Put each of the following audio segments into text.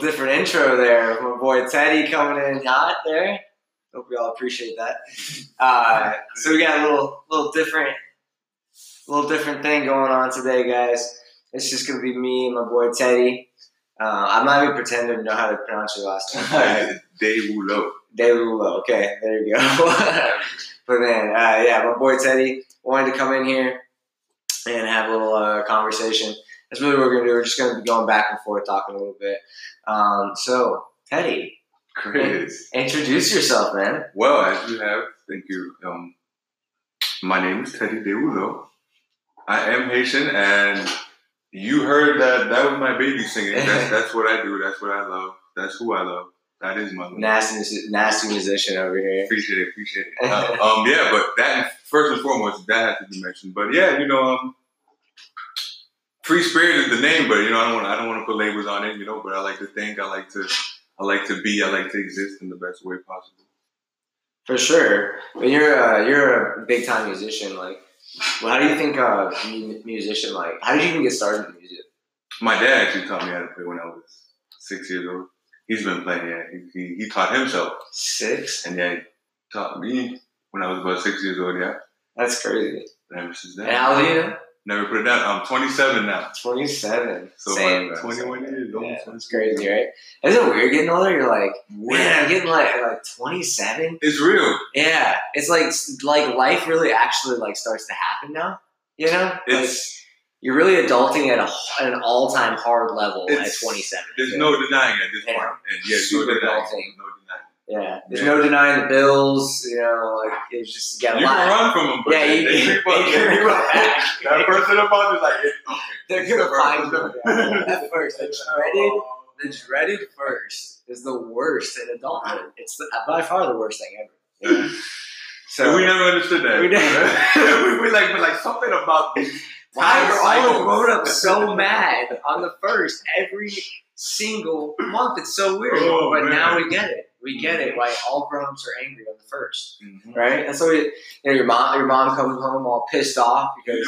different intro there. My boy Teddy coming in hot there. Hope we all appreciate that. Uh, so we got a little, little different, little different thing going on today, guys. It's just gonna be me and my boy Teddy. Uh, I'm not even pretending to know how to pronounce your last name. Dave Wulo. Derulo. Okay, there you go. but man, uh, yeah, my boy Teddy wanted to come in here and have a little uh, conversation. That's really what we're gonna do. We're just gonna be going back and forth, talking a little bit. Um, so, Teddy, Chris. introduce yourself, man. Well, as you have, thank you. Um, my name is Teddy Deulo. I am Haitian, and you heard that that was my baby singing. That's, that's what I do. That's what I love. That's who I love. That is my love. Nasty, nasty musician over here. Appreciate it. Appreciate it. Uh, um, yeah, but that first and foremost, that has to be mentioned. But yeah, you know, um, free spirit is the name, but you know, I don't want I don't want to put labels on it. You know, but I like to think. I like to. I like to be. I like to exist in the best way possible. For sure. But you're a, you're a big time musician. Like, well, how do you think a musician like? How did you even get started in music? My dad actually taught me how to play when I was six years old. He's been playing. Yeah, he, he, he taught himself, Six. and yeah, he taught me when I was about six years old. Yeah, That's crazy. and ever since And then, how old are you? Never put it down. I'm 27 now. Twenty seven. So Same. like 21 years old. Yeah, that's crazy, right? Isn't it weird getting older? You're like, man, I'm getting like like 27. It's real. Yeah, it's like like life really actually like starts to happen now. You know, like, It's you're really adulting at, a, at an all time hard level at 27. there's no denying at this Yeah. point. And yeah, no denying. adulting. No denying. Yeah, there's Yeah. no denying the bills. You know, like it's just you got a You can lot. run from them, but Yeah, they, you- they creep up. they They creep creep up. back. that person above is like, okay. They're gonna find you yeah, at first. The dreaded, the dreaded first is the worst in adulthood. It's the, by far the worst thing ever. Yeah. So we never understood that. We never- we, we like, but like something about these Why time are all cycles. the grown ups so mad on the first every single month? It's so weird. Oh, but man. now we get it. We get it. Why all grown ups are angry on the first, Mhm. right? And so you know, your mom, your mom comes home all pissed off because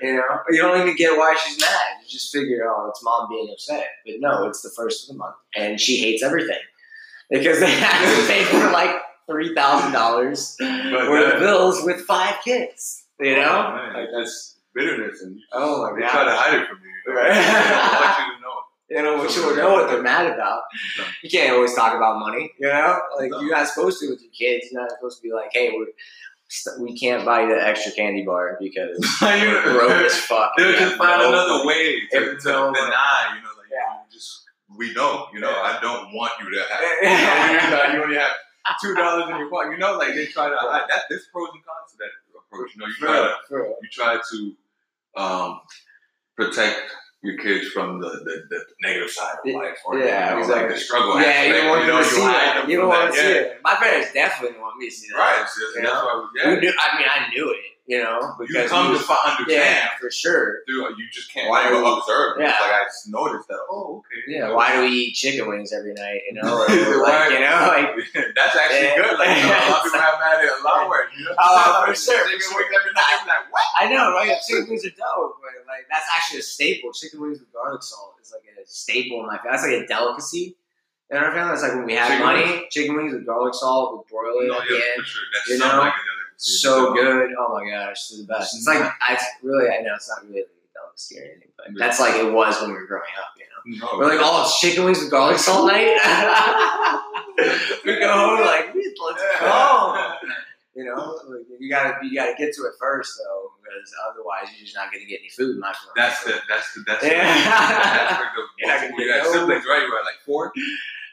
you know you don't even get why she's mad. You just figure, oh, it's mom being upset. But no, it's the first of the month, and she hates everything because they have to pay for like three thousand dollars worth of bills with five kids. You know? Oh, Like, that's bitterness, and Oh my they god. try to hide it from you? Right. They don't want you know. Which will know what they're mad about. You can't always talk about money, you know? Like, No. you're not supposed to with your kids. You're not supposed to be like, hey, we're, we can't buy the extra candy bar because we're broke as fuck. They'll just find no another way to, to no- deny, you know, like Yeah. you just we know, you know, Yeah. I don't want you to have. You, know, you only have two dollars in your pocket. You know, like they try to hide that. There's pros and cons to that approach. You know, you try to you try to um, protect your kids from the, the, the negative side of life, or Yeah, you know, exactly. like the struggle. Yeah, you don't want you know, to see that. You don't want to see it. My parents definitely didn't want me to see that. Right, so that's You know? why we, We yeah. knew, I mean, I knew it, you know, You because come we to was- fi- understand yeah, for sure. Dude, you just can't Why do we- observe. Yeah. It's like I just noticed that. Oh, okay. Yeah, why do we eat chicken wings every night? You know, like, you know, like That's actually Yeah. good. Like you know, a lot of people have had it a lot worse. You know? Oh, for sure, Chicken wings every night. I'm like, what? I know, right? Chicken wings are dope, but like that's actually a staple. Chicken wings with garlic salt is like a staple in my family. That's like a delicacy in our family. That's like when we have Chicken money, chicken wings with garlic salt, we broil it oh, No, at the end. sure. You know? like. So good. Oh my gosh, it's the best. It's like I really I know it's not really like a delicacy or anything, but that's like it was when we were growing up, you know. No, We're like, oh, it's chicken wings with garlic salt night. we go home like, let's go. You know, like, you gotta you gotta get to it first though, because otherwise you're just not gonna get any food. My friend. That's the that's the that's Yeah. the You're not gonna you get got no- siblings, right? You were like four.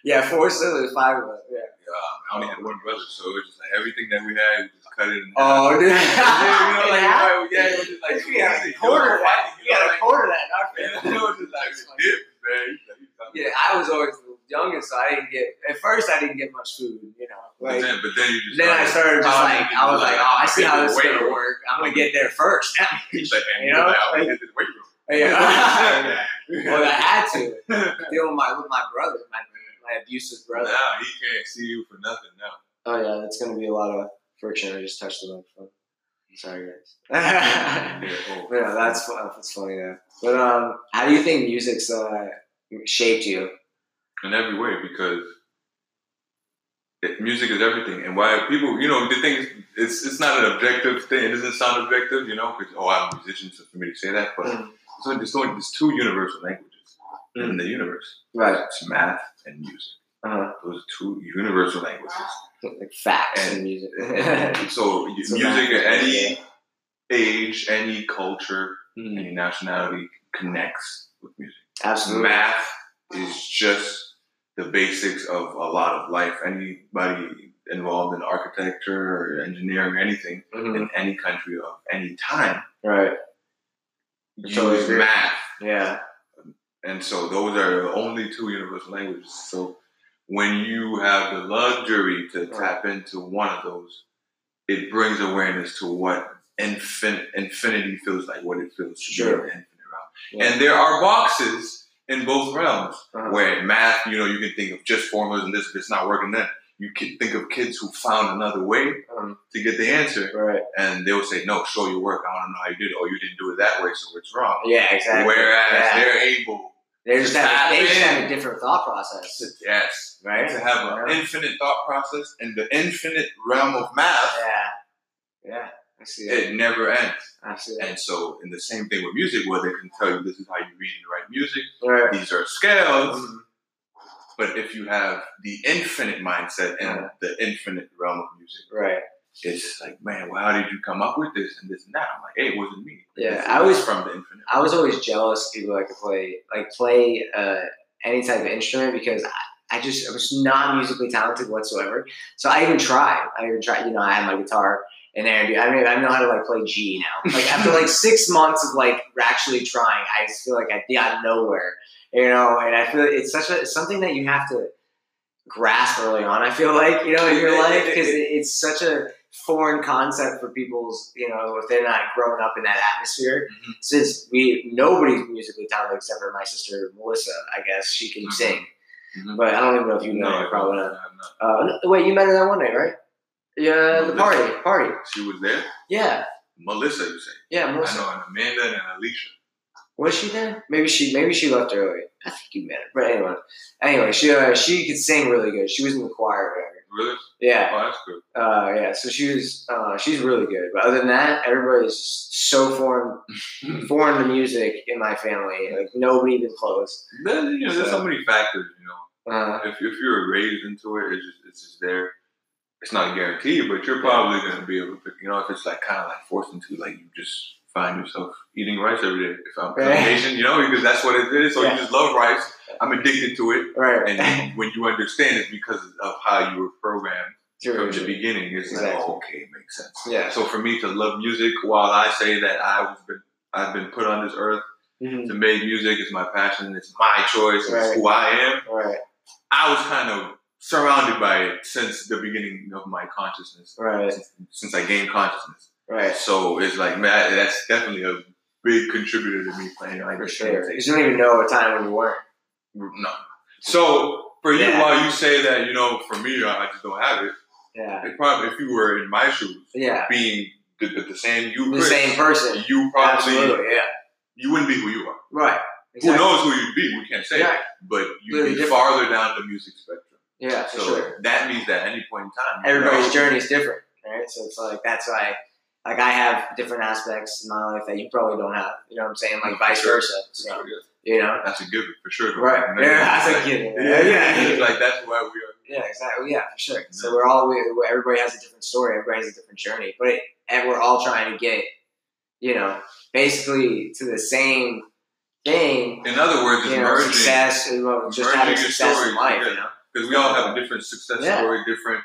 Yeah, four siblings, five of us. Yeah. Yeah, I only had one brother, so it was just like everything that we had, we just cut it in half. Oh, dude. yeah, you know, like Yeah. right, yeah, it was just like got easy. a quarter You of that. like, We got a quarter of that Yeah, it was just like dip, man. Yeah, I was always the youngest, so I didn't get. At first, I didn't get much food. You know, But then, but then you just then I started just like I was like, like, oh, I see how this is gonna work. I'm gonna get there first. Like, You you know, know, like, I like- was in this weight room. yeah. well, I had to deal with my with my brother, my my abusive brother. Now he can't see you for nothing now. Oh yeah, that's gonna be a lot of friction. I just touched the microphone. Sorry, guys. Yeah. But no, that's that's funny Yeah. But um, how do you think music's uh, shaped you? in every way because it, music is everything. And why people, you know, the thing is, it's it's not an objective thing. It doesn't sound objective, you know, because oh, I'm a musician, so for me to say that, but Mm. so only there's two universal languages in the universe. Right. It's math and music. Uh-huh. Those are two universal languages. Like facts and, And- music. so So music at any age, any culture, Mhm. any nationality connects with music. Absolutely. Math is just the basics of a lot of life. Anybody involved in architecture or engineering or anything Mhm. in any country of any time Right. Use agree. math. Yeah. And so those are the only two universal languages. So when you have the luxury to tap into one of those, it brings awareness to what infin- infinity feels like, what it feels to Sure. be in the infinite realm. Yeah. And there are boxes in both realms Uh-huh. where in math, you know, you can think of just formulas and this, if it's not working, then you can think of kids who found another way Um, to get the answer. right. And they'll say, no, show your work. I want to know how you did it. Or you didn't do it that way, so it's wrong. Yeah. Exactly. Whereas Yeah. they're able they just have they just have a different thought process. Yes. Right. To have an Yeah. infinite thought process in the infinite realm of math, Yeah. Yeah. I see it. it never ends. I see. And so, in the same thing with music, where they can tell you this is how you read and write music, Right. these are scales. Mhm. But if you have the infinite mindset and Yeah. the infinite realm of music, Right. It's like, man, well, how did you come up with this and this and that? I'm like, hey, it wasn't me. Yeah, This I was from the infinite. I was always jealous of people that could play like play uh, any type of instrument because I, I just I was not musically talented whatsoever. So I even tried. I even tried. You know, I had my guitar and there. I mean, I know how to like play G now. Like after like six months of like actually trying, I just feel like I got nowhere. You know, and I feel it's such a it's something that you have to grasp early on. I feel like you know in your life because it, it's such a foreign concept for people's you know if they're not growing up in that atmosphere Mhm. since we nobody's musically talented except for my sister Melissa. I guess she can Mhm. sing, Mhm. but I don't even know if you know. her, No, probably no, not. Uh, wait, you met her that one night, right? Yeah, the party, party. She was there. Yeah, Melissa, you say? yeah, I Melissa. know, and Amanda and Alicia. Was she there? Maybe she, maybe she left early. I think you met her, but anyway, anyway, she uh, she could sing really good. She was in the choir, whatever. Really? Yeah, Oh, that's good. uh, yeah. So she was, uh, she's really good. But other than that, everybody's so foreign, foreign to music in my family. Like nobody even close. Then, you know, there's so many factors, you know. Uh, if, if you're raised into it, it's just it's just there. It's not a guarantee, but you're probably gonna be able to pick. You know, if it's like kind of like forced into like you just find yourself eating rice every day. If I'm Right. Asian, you know, because that's what it is. So Yeah. you just love rice. I'm addicted to it, right. and when you understand it because of how you were programmed from the beginning, it's Exactly. like, oh, okay, it makes sense. Yeah. So for me to love music, while I say that I was been I've been put on this earth Mhm. to make music, it's my passion, it's my choice, it's who I am. Right. I was kind of surrounded by it since the beginning of my consciousness, Right. since, since I gained consciousness. Right. So it's like, man, that's definitely a big contributor to me playing like For sure. Because you don't even know a time when you weren't. Mm, no. So for you, Yeah. while you say that, you know, for me, I just don't have it. Yeah. It probably, if you were in my shoes, Yeah. being the, the, the same you, The Chris, same person. you probably Absolutely. Yeah. you wouldn't be who you are. Right. Who knows who you'd be? We can't say, Yeah. but you'd be different. farther down the music spectrum. Yeah. For So sure. that means that at any point in time, Everybody's know, journey is different. Right. So it's like that's why. Like I have different aspects in my life that you probably don't have. You know what I'm saying? Like vice Sure. versa. So, you know. That's a given for sure. Right. Yeah. That's like- a given. Yeah, Yeah. It's like that's why we are. Yeah, exactly. Yeah, for sure. So we're all we, everybody has a different story. Everybody has a different journey, but it, and we're all trying to get, you know, basically to the same thing. In other words, it's You know, merging success, just merging having success in life. You know, because we all have a different success Yeah. story, different.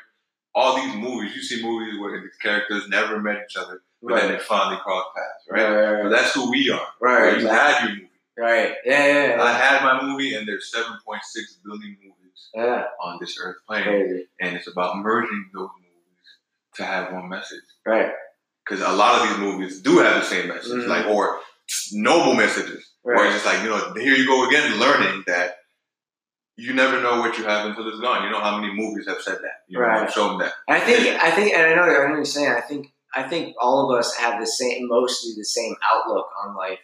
All these movies, you see movies where the characters never met each other, but then they finally cross paths, Right, right? right, right, that's who we are. right, Where you exactly. had your movie. right. Yeah, yeah, yeah. I had my movie, and there's 7.6 billion movies yeah. on this earth playing, Crazy. and it's about merging those movies to have one message. Right, Because a lot of these movies do have the same message, Mhm. like or noble messages. Where right, it's just like, you know, here you go again, learning that you never know what you have until it's gone. You know how many movies have said that. You Right. have shown that. I think, I think, and I know, I know what you're saying. I think I think all of us have the same, mostly the same outlook on life.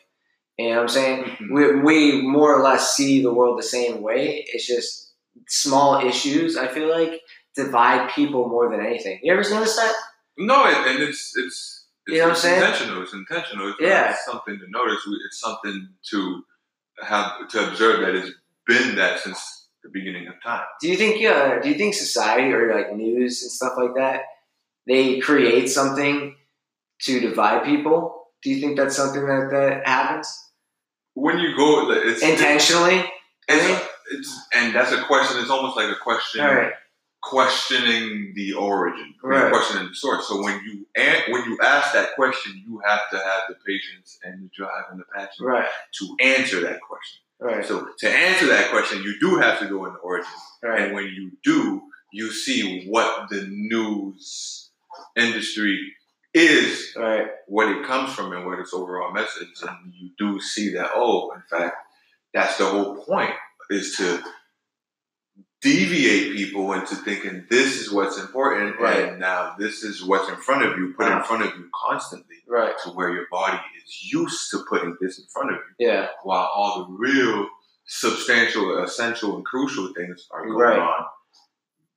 You know what I'm saying? Mhm. We, we more or less see the world the same way. It's just small issues. I feel like divide people more than anything. You ever notice that? No, and, and it's it's it's, You know what I'm it's saying? intentional. It's intentional. It's Yeah. something to notice. It's something to have to observe that it's been that since the beginning of time. Do you think? Uh, do you think society or like news and stuff like that they create something to divide people? Do you think that's something that that happens When you go, it's intentionally? It's, it's and that's a question. It's almost like a question. Right. questioning the origin, Right. questioning the source. So when you when you ask that question, you have to have the patience and the drive and the passion Right. to answer that question. Right. So to answer that question, you do have to go in the origin, Right. and when you do, you see what the news industry is, Right. what it comes from, and what its overall message, and you do see that. Oh, in fact, that's the whole point is to deviate people into thinking this is what's important Right. and now this is what's in front of you put in Uh-huh. front of you constantly Right. to where your body is used to putting this in front of you Yeah. while all the real substantial essential and crucial things are going Right. on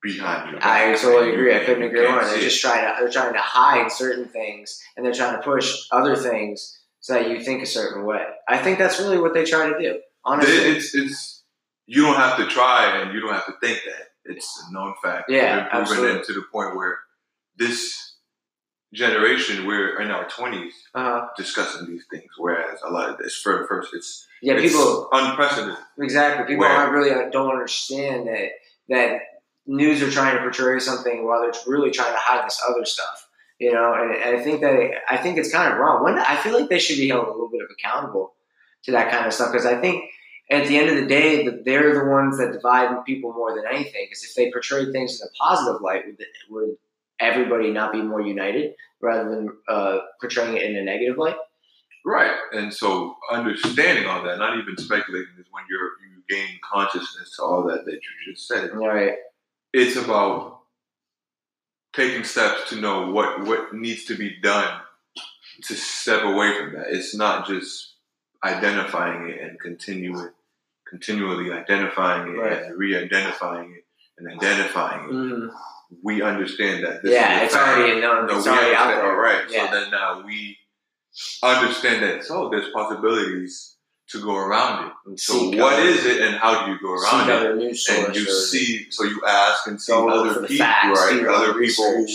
behind you I totally agree. I couldn't agree more. They're just trying to they're trying to hide certain things and they're trying to push other things so that you think a certain way. I think that's really what they try to do. Honestly. it's it's you don't have to try and you don't have to think that it's a known fact Yeah, We're absolutely. in to the point where this generation we're in our 20s Uh-huh. discussing these things whereas a lot of this for first it's Yeah, it's people unprecedented exactly. People Where- really uh, don't understand that that news are trying to portray something while they're really trying to hide this other stuff. You know, and, and I think that I think it's kind of wrong. When I feel like they should be held a little bit of accountable to that kind of stuff because I think at the end of the day, that they're the ones that divide people more than anything. Because if they portray things in a positive light, would, would everybody not be more united rather than uh, portraying it in a negative light? right and so understanding all that not even speculating is when you're you gain consciousness to all that that you just said Right. it's about taking steps to know what what needs to be done to step away from that. It's not just identifying it and continuing continually identifying it Right. and re-identifying it and identifying it. Mhm. We understand that this Yeah, is it's fact. already known. No, It's already out there. all right. Yeah. So then now we understand that so there's possibilities to go around it. So Seek what is it and how do you go around it? and you see, so you ask and see other people, facts, right? Other people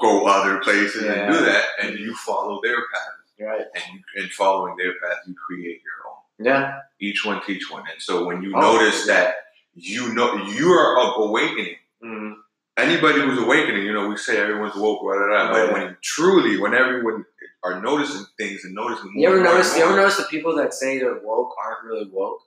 go other places Yeah. and do that, and you follow their path, Right. and you, in following their path, you create your own. Yeah. Each one teach one, and so when you Oh, notice yeah. that you know you are of awakening. Mhm. Anybody who's awakening, you know, we say everyone's woke, blah, blah, blah, but when truly, when everyone are noticing things and noticing more, You ever more notice? and You ever more- notice the people that say they're woke aren't really woke?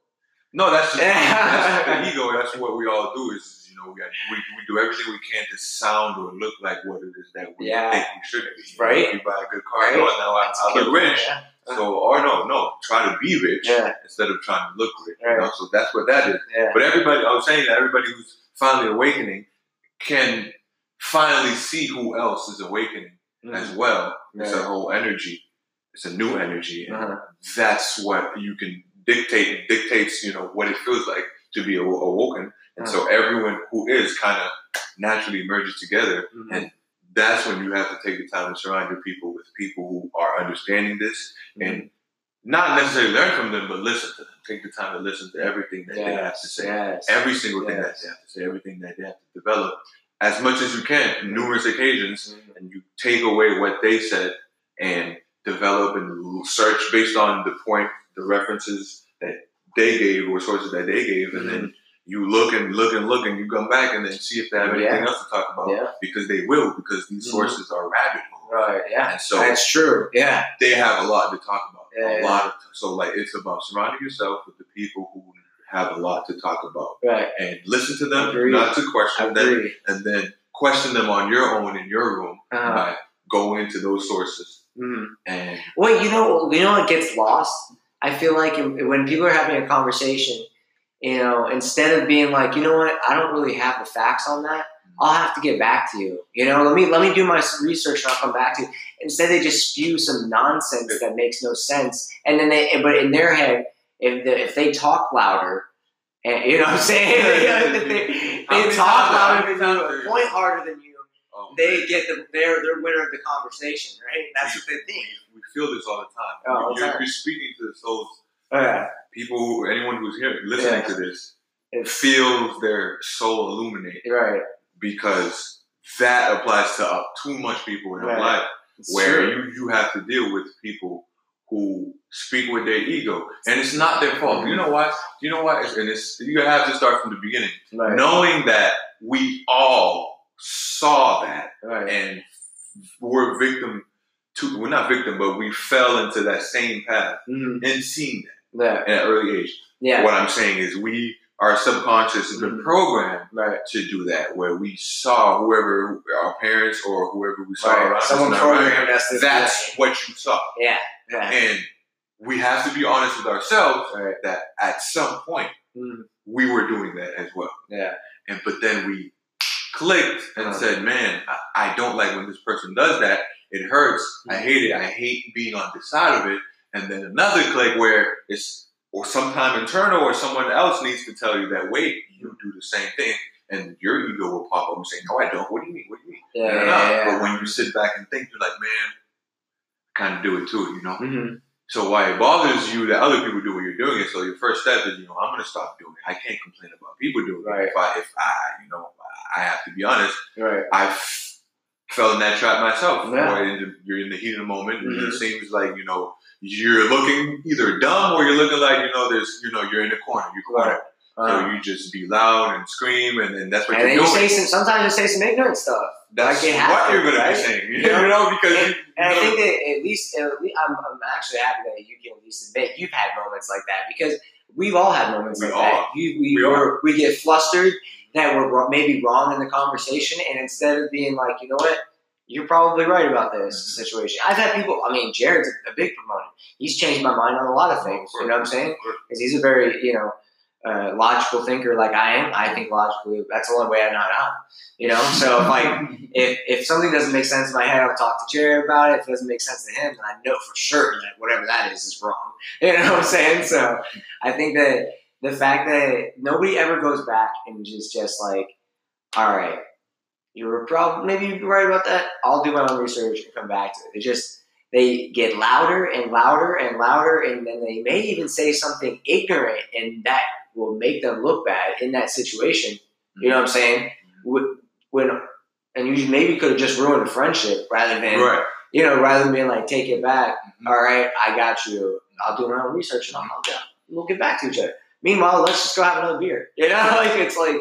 No, that's just that's the ego. That's what we all do. Is you know we, we we do everything we can to sound or look like what it is that we Yeah. think we should be. You Right. If you buy a good car, Right. now I, I look rich. Yeah. So or no, no, try to be rich Yeah. instead of trying to look rich. You know? So that's what that is. Yeah. But everybody, I was saying that everybody who's finally awakening can finally see who else is awakening as well. It's a whole energy. It's a new energy, and Uh-huh. that's what you can dictate. Dictates, you know, what it feels like to be aw- awoken. And so everyone who is kind of naturally merges together. Mhm. And that's when you have to take the time to surround your people with people who are understanding this and not necessarily learn from them, but listen to them. Take the time to listen to everything that they have to say. Yes. Every single thing that they have to say, everything that they have to develop as much as you can, numerous occasions, Mhm. and you take away what they said and develop and search based on the point, the references that they gave or sources that they gave, and then you look and look and look and you come back and then see if they have anything Yeah. else to talk about Yeah. because they will because these Mhm. sources are rabbit hole. Right. Yeah. And so That's true. Yeah. they have a lot to talk about. Yeah, a lot of so like it's about surrounding yourself with the people who have a lot to talk about Right. and listen to them, Agreed. not to question them, and then question them on your own in your room Uh-huh. by going into those sources Mhm. and Well, you know, you know what gets lost. I feel like when people are having a conversation, you know, instead of being like, you know what, I don't really have the facts on that. I'll have to get back to you. You know, let me let me do my research and I'll come back to you. Instead, they just spew some nonsense that makes no sense, and then they but in their head, if the, if they talk louder, and you know what I'm saying, if they, they talk louder than you, point harder than you, Oh, they get the they're they're winner of the conversation, right? That's what they think. we feel this all the time. Oh, you're, time. you're speaking to the souls. Yeah. People, who, anyone who's here listening Yeah. to this, It's feels their soul illuminate right. because that applies to uh, too much people in Right. life. It's where true. you, you have to deal with people who speak with their ego, and it's not their fault. You know why? You know why? And it's you have to start from the beginning, right. knowing that we all saw that right. and were victim to. We're not victim, but we fell into that same path Mhm. and seen Yeah. at an early age. Yeah. What I'm saying is, we our subconscious has been Mhm. programmed Right. to do that, where we saw whoever our parents or whoever we saw Right. around Someone life, programmed us that's what you saw. Yeah. Yeah. And we have to be honest with ourselves Right. that at some point Mhm. we were doing that as well. Yeah. And but then we clicked and Uh-huh. said, Man, I, I don't like when this person does that. It hurts. I Mm-hmm. hate it. I hate being on this side of it. And then another click where it's or sometime internal or someone else needs to tell you that wait, you do the same thing. And your ego will pop up and say, No, I don't. What do you mean? What do you mean? Yeah. No, no, Yeah. no. yeah, But when you sit back and think, you're like, man, kind of do it too, you know? hmm So why it bothers you that other people do what you're doing it. So your first step is, you know, I'm going to stop doing it. I can't complain about people doing Right. it. If I, if I, you know, I have to be honest, Right. I fell in that trap myself. Yeah. In the- you're in the heat of the moment and Mhm. it seems like, you know, you're looking either dumb or you're looking like, you know, there's, you know, you're in the corner. You're cornered. So Uh, you just be loud and scream and then that's what and you're you doing. say some. Sometimes you say some ignorant stuff. that's like what you're going to right? be saying. You Yeah. know, because And, you, and I you know- think that at least, at least I'm, I'm actually happy that you can at least admit you've had moments like that because we've all had moments We like all that. You, we, We we're- we get flustered that we're maybe wrong in the conversation, and instead of being like, you know what, you're probably right about this Mm-hmm. situation. I've had people. I mean, Jared's a, a big proponent. He's changed my mind on a lot of things. You know what I'm saying? Because he's a very, you know, uh, logical thinker like I am. I think logically. That's the only way I know how. You know, so if like if if something doesn't make sense in my head, I'll talk to Jared about it. If it doesn't make sense to him, then I know for sure that whatever that is is wrong. You know what I'm saying? So I think that the fact that nobody ever goes back and just just like, all right, you were probably maybe you're right about that. I'll do my own research and come back to it. It just they get louder and louder and louder, and then they may even say something ignorant, and that will make them look bad in that situation. You know what I'm saying? When and you maybe could have just ruined a friendship rather than right. you know rather than being like take it back. Mhm. All right, I got you. I'll do my own research and I'll help you. We'll get back to each other. Meanwhile, let's just go have another beer. You know, like it's like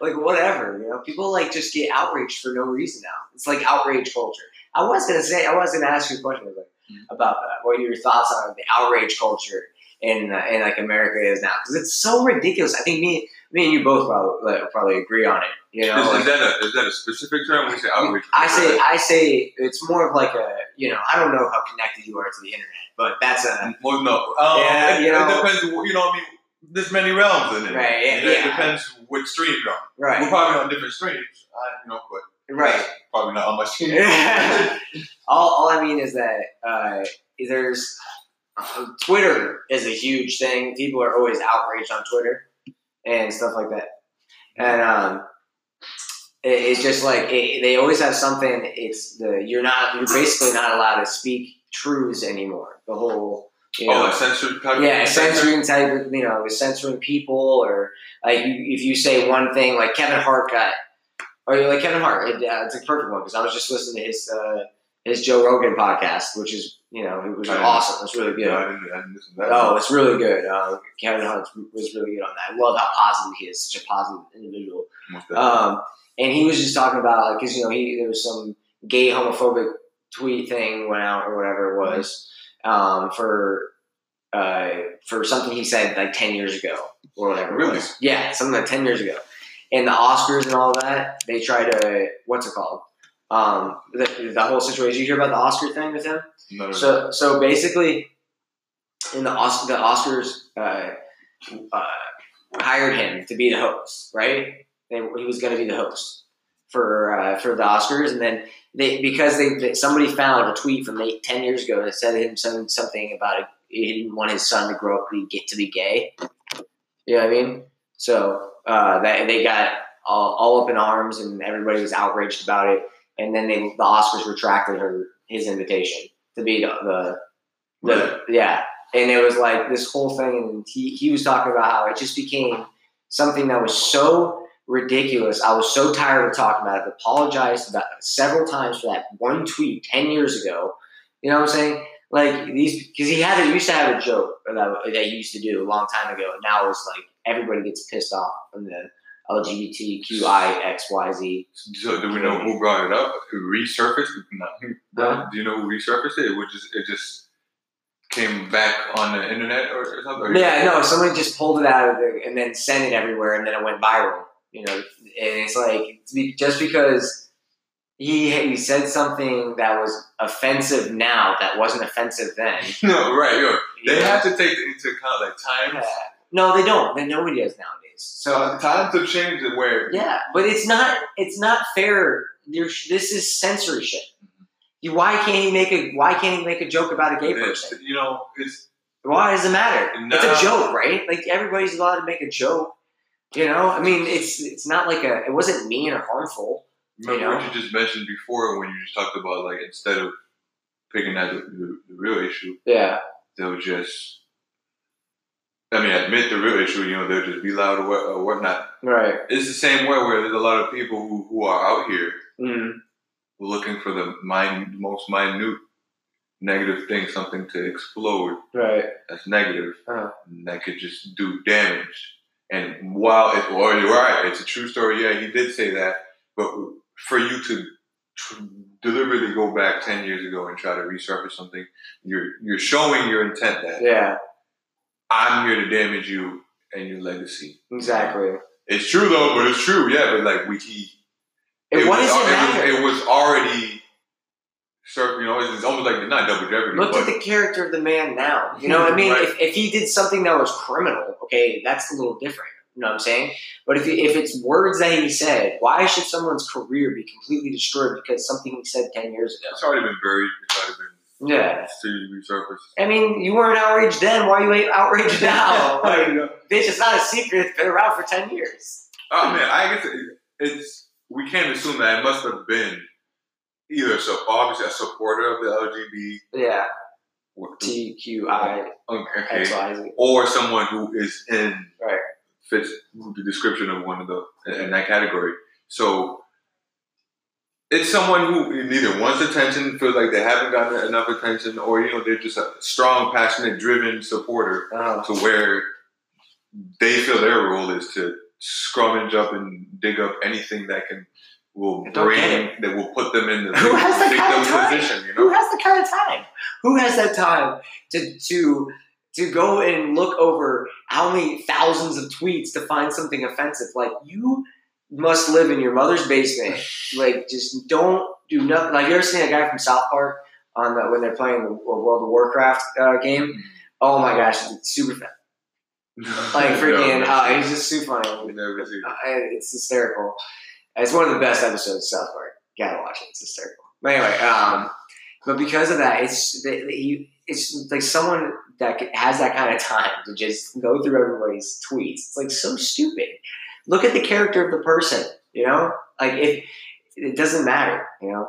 like whatever. You know, people like just get outraged for no reason now. It's like outrage culture. I was gonna say, I was gonna ask you a question like, Mhm. about that. What are your thoughts on the outrage culture in uh, in like America is now? Because it's so ridiculous. I think me me and you both probably like, probably agree on it. You know, Is, like- is that a is that a specific term? We say outrage. I say I say it's more of like a you know I don't know how connected you are to the internet, but that's a Well, no. Um, Yeah, it, you know. it depends. You know, I mean, there's many realms in it. Right, yeah, It yeah. depends which stream you're on. Right. We're probably on different streams, uh, you know, but right. probably not on my stream. all, all I mean is that uh, there's Twitter is a huge thing. People are always outraged on Twitter and stuff like that, and um, it, it's just like it, they always have something. It's the you're not you're basically not allowed to speak truths anymore. The whole you know, oh, a censored type. yeah, of censoring type of, you know, censoring people or like if you say one thing, like Kevin Hart got, or you're like Kevin Hart, it, uh, it's a perfect one because I was just listening to his uh, his Joe Rogan podcast, which is you know it was I awesome. It's really good. Yeah, I didn't, I didn't listen to that. Oh, it's really good. Uh, Kevin Hart was really good on that. I love how positive he is. Such a positive individual. Um, and he was just talking about like because you know he there was some gay homophobic tweet thing went out or whatever it was um, for uh, for something he said like ten years ago or whatever. Really? Yeah, something like ten years ago. And the Oscars and all that, they try to what's it called? Um, the, the whole situation. You hear about the Oscar thing with him? Of So so basically, in the Os- the Oscars uh, uh, hired him to be the host, right? He was going to be the host, for uh, for the Oscars, and then they because they, they somebody found a tweet from eight, ten years ago that said him some, something about it, he didn't want his son to grow up to get to be gay. You know what I mean? So uh, that they got all, all up in arms, and everybody was outraged about it. And then they the Oscars retracted her his invitation to be the, the, the yeah. And it was like this whole thing, and he, he was talking about how it just became something that was so ridiculous. I was so tired of talking about it. I've apologized about several times for that one tweet ten years ago. You know what I'm saying? Like these, because he had it. used to have a joke that, that he used to do a long time ago, and now it's like everybody gets pissed off from the LGBTQIXYZ. So do we know who brought it up? Who resurfaced? No. Huh? Do you know who resurfaced it? It just it just came back on the internet or, or something. Yeah, no, somebody just pulled it out of the and then sent it everywhere, and then it went viral. You know, and it's like just because he he said something that was offensive now that wasn't offensive then. No, right. Yo, they know? have to take into account like times. Yeah. No, they don't. Then nobody does nowadays. So So times have changed where yeah, but it's not it's not fair. There's, this is censorship. You, why can't he make a Why can't he make a joke about a gay person? you know it's Why does it matter? It's a joke, right? Like everybody's allowed to make a joke. You know, I mean, it's it's not like a. It wasn't mean or harmful. remember You know? what you just mentioned before when you just talked about like instead of picking at the, the, the real issue, Yeah, they'll just. I mean, admit the real issue. You know, they'll just be loud or, what, or whatnot. right. It's the same way where there's a lot of people who, who are out here Mm, looking for the min- most minute negative thing, something to explode right. that's negative, Uh-huh. and that could just do damage. And while it's, well, you're right, it's a true story. Yeah, he did say that, but for you to tr- deliberately go back ten years ago and try to resurface something, you're you're showing your intent that Yeah, I'm here to damage you and your legacy. exactly. It's true though, but it's true. Yeah, but like we he what was, it was, it was already, cir- you know, it's almost like not double jeopardy. Look at the character of the man now. You know what I mean? Right. If, if he did something that was criminal, okay, that's a little different. You know what I'm saying? But if, if it's words that he said, why should someone's career be completely destroyed because something he said 10 years ago? it's already been buried. It's already been Yeah. I mean, you weren't outraged then. Why are you outraged now? like, bitch, it's not a secret. It's been around for 10 years. Oh man, I guess it, it's we can't assume that it must have been either so obviously a supporter of the LGBT Yeah. TQI okay, XYZ. or someone who is in Right. fits the description of one of the in that category. So it's someone who neither wants attention, feels like they haven't gotten enough attention, or you know they're just a strong, passionate, driven supporter Uh, to where they feel their role is to scrummage up and dig up anything that can will bring that will put them in the Who has that kind of time? position. You who has the kind of time? Who has that time to to to go and look over how many thousands of tweets to find something offensive? Like you must live in your mother's basement. Like just don't do nothing. Like you ever seen a guy from South Park on the, when they're playing the World of Warcraft uh, game? Oh my gosh, it's super fun. Like freaking, No, uh, he's just super funny. never. Uh, it's hysterical. It's one of the best episodes of South Park. Gotta watch it. It's hysterical. But anyway, um, but because of that, it's they, they- it's like someone that has that kind of time to just go through everybody's tweets. It's like so stupid. Look at the character of the person. You know, like if it doesn't matter. You know.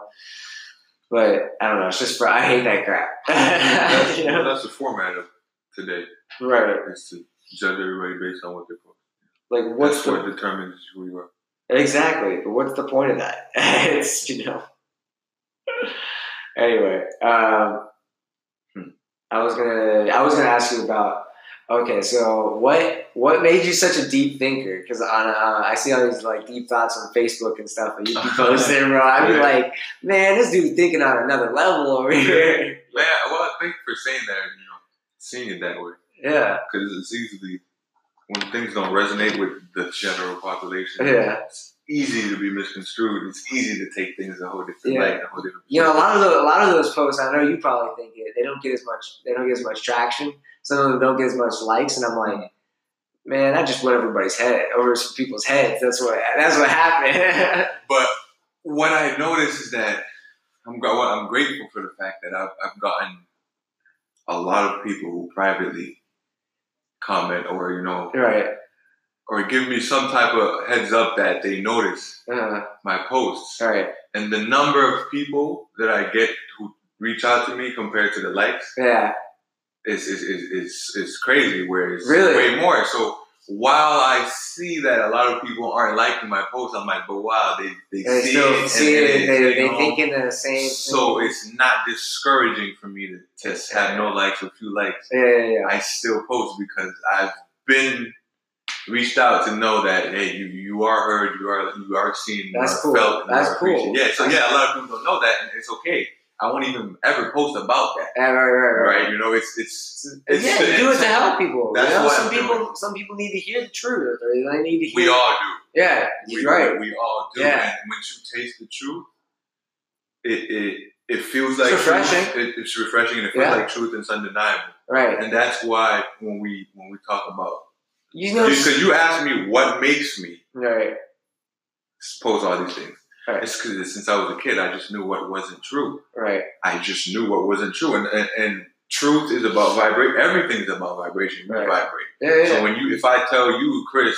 But I don't know. It's just I hate that crap. That's, you know? that's the format of today. Right. Is to judge everybody based on what they post. Like what's That's the what determines who you are. Exactly. But what's the point of that? it's you know. anyway, um, hmm. I was gonna I was gonna ask you about. Okay, so what what made you such a deep thinker? Because on uh, I see all these like deep thoughts on Facebook and stuff that you be posting, bro. I'd be Yeah. like, man, this dude thinking on another level over here. Man, well, thank you for saying that. You know, seeing it that way yeah, because it's easily when things don't resonate with the general population. yeah. It's easy to be misconstrued. It's easy to take things a whole different Yeah. light, a whole different. You know, a lot of the, a lot of those posts, I know you probably think it. They don't get as much. They don't get as much traction. Some of them don't get as much likes, and I'm like, man, that just went everybody's head, over some people's heads. That's what. That's what happened. But what I noticed is that I'm well, I'm grateful for the fact that I've, I've gotten a lot of people who privately comment or you know Right. or give me some type of heads up that they notice Uh, my posts right. and the number of people that I get who reach out to me compared to the likes Yeah. is is is is, is crazy. Where it's Really? way more. So while I see that a lot of people aren't liking my posts, I'm like, but wow, they they, They see still it, and- see and it. it's, They, they know, thinking the same. So thing. it's not discouraging for me to just have no likes or few likes. yeah, yeah, yeah. I still post because I've been reached out to know that hey, you you are heard, you are you are seen, you That's are cool. felt, That's cool. Yeah, so yeah, a lot of people don't know that, and it's okay. I won't even ever post about that, right, right, right. right? You know, it's it's it's yeah, you do it to help people. That's you know, some I'm people, doing. some people need to hear the truth, or they need to hear. we all do. yeah, We, right. we all do. Yeah. And once you taste the truth, it it it feels like It's refreshing. It, it's refreshing, and it feels Yeah. like truth, and it's undeniable. right. And that's why when we when we talk about You know, because you asked me what makes me right, post all these things. Right. It's because since I was a kid, I just knew what wasn't true. right, I just knew what wasn't true, and and, and truth is about vibration. Everything's about vibration. You Right. vibrate. yeah, yeah. So when you, if I tell you, Chris,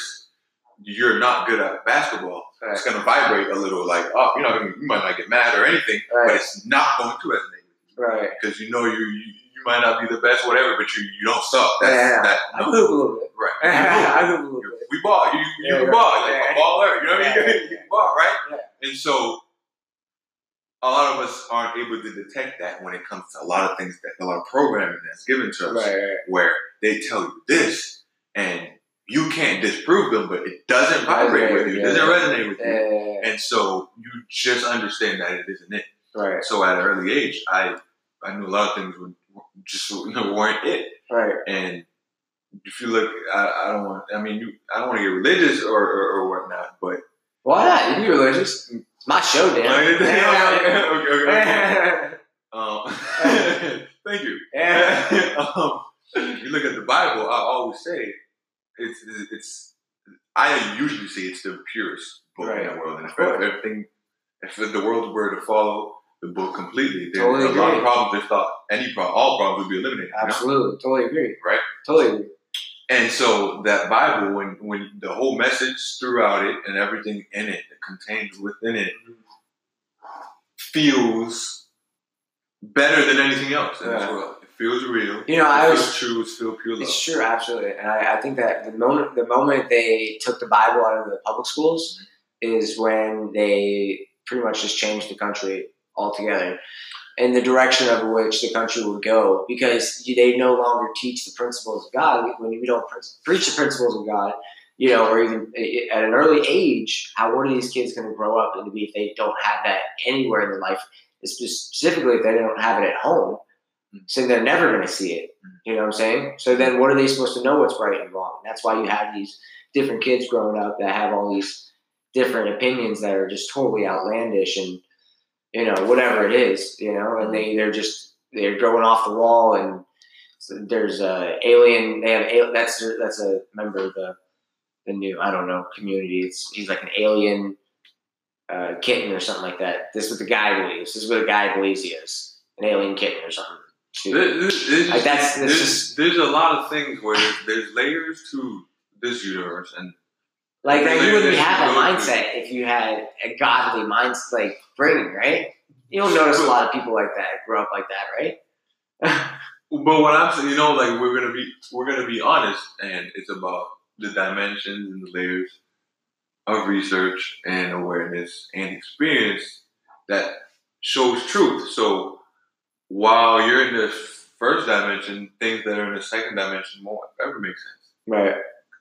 you're not good at basketball, right. it's gonna vibrate a little. Like, oh, you know, you might not get mad or anything, but it's not going to resonate right. because you know you, you might not be the best, whatever, but you you don't suck. That's Yeah. that. No, hoop a little bit. right. I hoop a little bit. we ball. You you Yeah, can right. ball. Like Yeah. a baller. You know what I mean? Yeah. You can ball, right? Yeah. And so a lot of us aren't able to detect that when it comes to a lot of things that a lot of programming that's given to us Right, right. where they tell you this and you can't disprove them, but it doesn't vibrate with you. It doesn't resonate with you. Yeah, And so you just understand that it isn't it. right, So at an early age, I I knew a lot of things were just you know, weren't it. right. And if you look, I, I don't want. I mean, you, I don't want to get religious or, or, or whatnot, but Why not? You can be religious. It's my show, okay, Dan. okay, okay. yeah. Um, thank you. um, if you look at the Bible, I always say it's it's. I usually say it's the purest book in the world, and if everything, if the world were to follow the book completely, then Totally a lot of problems, if not any problem, all problems would be eliminated. you know? Absolutely. Totally agree. Right. Totally agree. And so that Bible, when when the whole message throughout it and everything in it, contained within it, feels better than anything else in this world. It feels real. You know, it I feels was- true. It feels pure love. It's true, absolutely, and I, I think that the moment the moment they took the Bible out of the public schools mm-hmm. is when they pretty much just changed the country altogether, in the direction of which the country would go, because they no longer teach the principles of God. When you don't preach the principles of God, you know, or even eh, eh, at an early age, how what are these kids going to grow up and be if they don't have that anywhere in their life? Specifically, if they don't have it at home, so they're never going to see it. You know what I'm saying? So then, what are they supposed to know what's right and wrong? That's why you have these different kids growing up that have all these different opinions that are just totally outlandish and you know whatever it is, you know, and they they're just they're going off the wall and so there's a alien. They have a, that's that's a member of the the new I don't know community. It's he's like an alien uh, kitten or something like that. This is what the guy believes. This is what the guy believes he is an alien kitten or something. Stupid. There- there's, there's, Like, that's- that's there's, just- there's a lot of things where there's, there's layers to this universe, and Like that, you wouldn't have that to go to. mindset if you had a godly mindset, like bringing, right? You don't notice a lot of people like that grow up like that, right? But what I'm saying, you know, like we're gonna be we're gonna be honest, and it's about the dimensions and the layers of research and awareness and experience that shows truth. So while you're in the first dimension, things that are in the second dimension won't ever make sense. Right.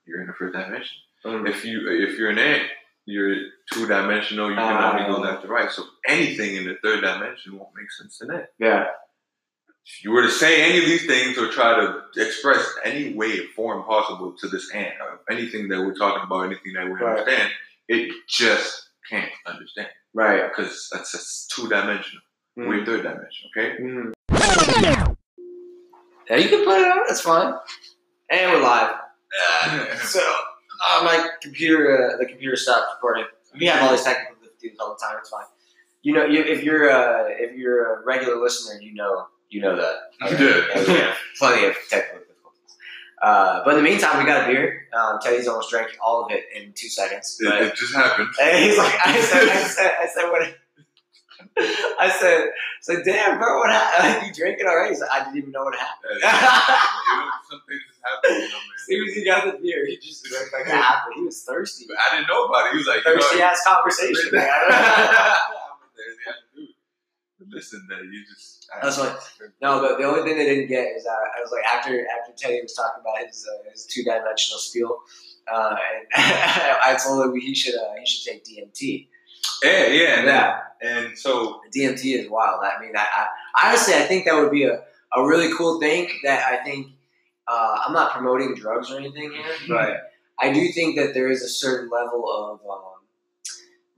You're in the first dimension. Mm. If you if you're an ant, you're two dimensional. You can only go Ah. left to right. So anything in the third dimension won't make sense to that. Yeah. If you were to say any of these things or try to express any way of form possible to this ant, or anything that we're talking about, anything that we Right. understand, it just can't understand Right. because that's just two dimensional. Mm. We're third dimension, okay? Mhm. Yeah, you can put it on. That's fine. And we're live. Uh, so uh, my computer, uh, the computer stopped recording. We have all these technical difficulties all the time. It's fine. you know, you, if you're a if you're a regular listener, you know you know that. We have plenty of technical difficulties. Uh, but in the meantime, we got a beer. Um, Teddy's almost drank all of it in two seconds. It, it just happened. and he's like, I said, I said, I said, what? I said, so damn, bro, what happened? You drank it already? He's like, I didn't even know what happened. You know, some things. You know, man. As soon as he got the beer, he just drank like half. He was thirsty. But I didn't know about it. He was like, Thirsty you know, ass conversation, man. Listen, that you just. I That's what- No, but the only thing they didn't get is that I was like after after Teddy was talking about his uh, his two dimensional spiel, uh, and I told him he should uh, he should take DMT. Yeah, yeah, and, Yeah, and so DMT is wild. I mean, I, I honestly I think that would be a, a really cool thing. That I think uh, I'm not promoting drugs or anything here, but I do think that there is a certain level of um,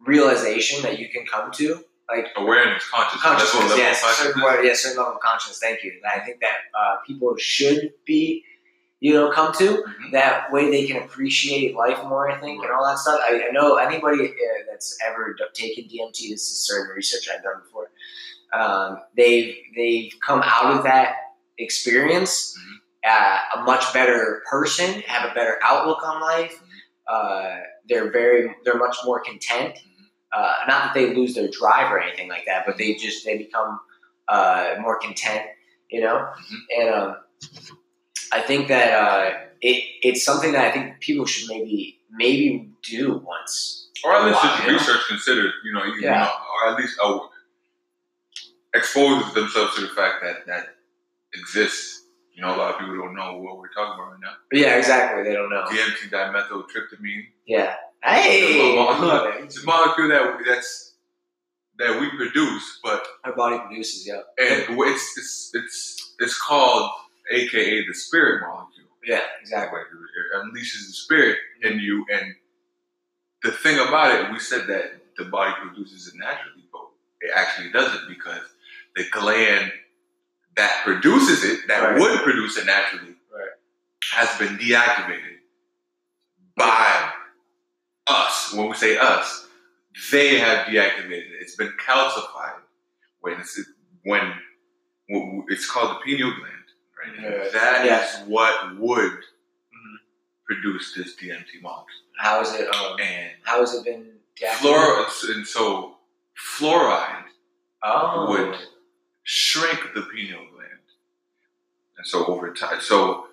realization that you can come to, like awareness, consciousness, consciousness, level yes, consciousness. certain, level- yeah, certain level of consciousness. Thank you. And I think that uh, people should be, you know, come to Mhm. that way they can appreciate life more. I think and all that stuff. I, I know anybody uh, that's ever d- taken DMT. This is certain research I've done before. Um, they've they've come out of that experience uh, a much better person, have a better outlook on life. Uh, they're very they're much more content uh, not that they lose their drive or anything like that, but they just they become uh, more content, you know. Mhm. And um, I think that uh, it it's something that I think people should maybe maybe do once. Or at least just research considered, you know, you, you Yeah. know, or at least uh, expose themselves to the fact that that exists. You know, a lot of people don't know what we're talking about right now. Yeah, exactly. They don't know. DMT dimethyltryptamine. Yeah. Hey, It's a molecule that that's that we produce, but our body produces. Yeah. and it's it's it's it's called AKA the spirit molecule. Yeah. Exactly. It unleashes the spirit in mm-hmm. you, and the thing about it, we said that the body produces it naturally, but it actually doesn't because the gland that produces it, that Right. would produce it naturally, Right. has been deactivated by us. When we say us, they have deactivated it. It's been calcified when it's when when it's called the pineal gland. Right? Yeah. That is Yeah. what would Mhm. produce this DMT molecule. How is it? Um, And how has it been? deactivated? fluor and so fluoride Oh. would shrink the pineal gland. And so over time, so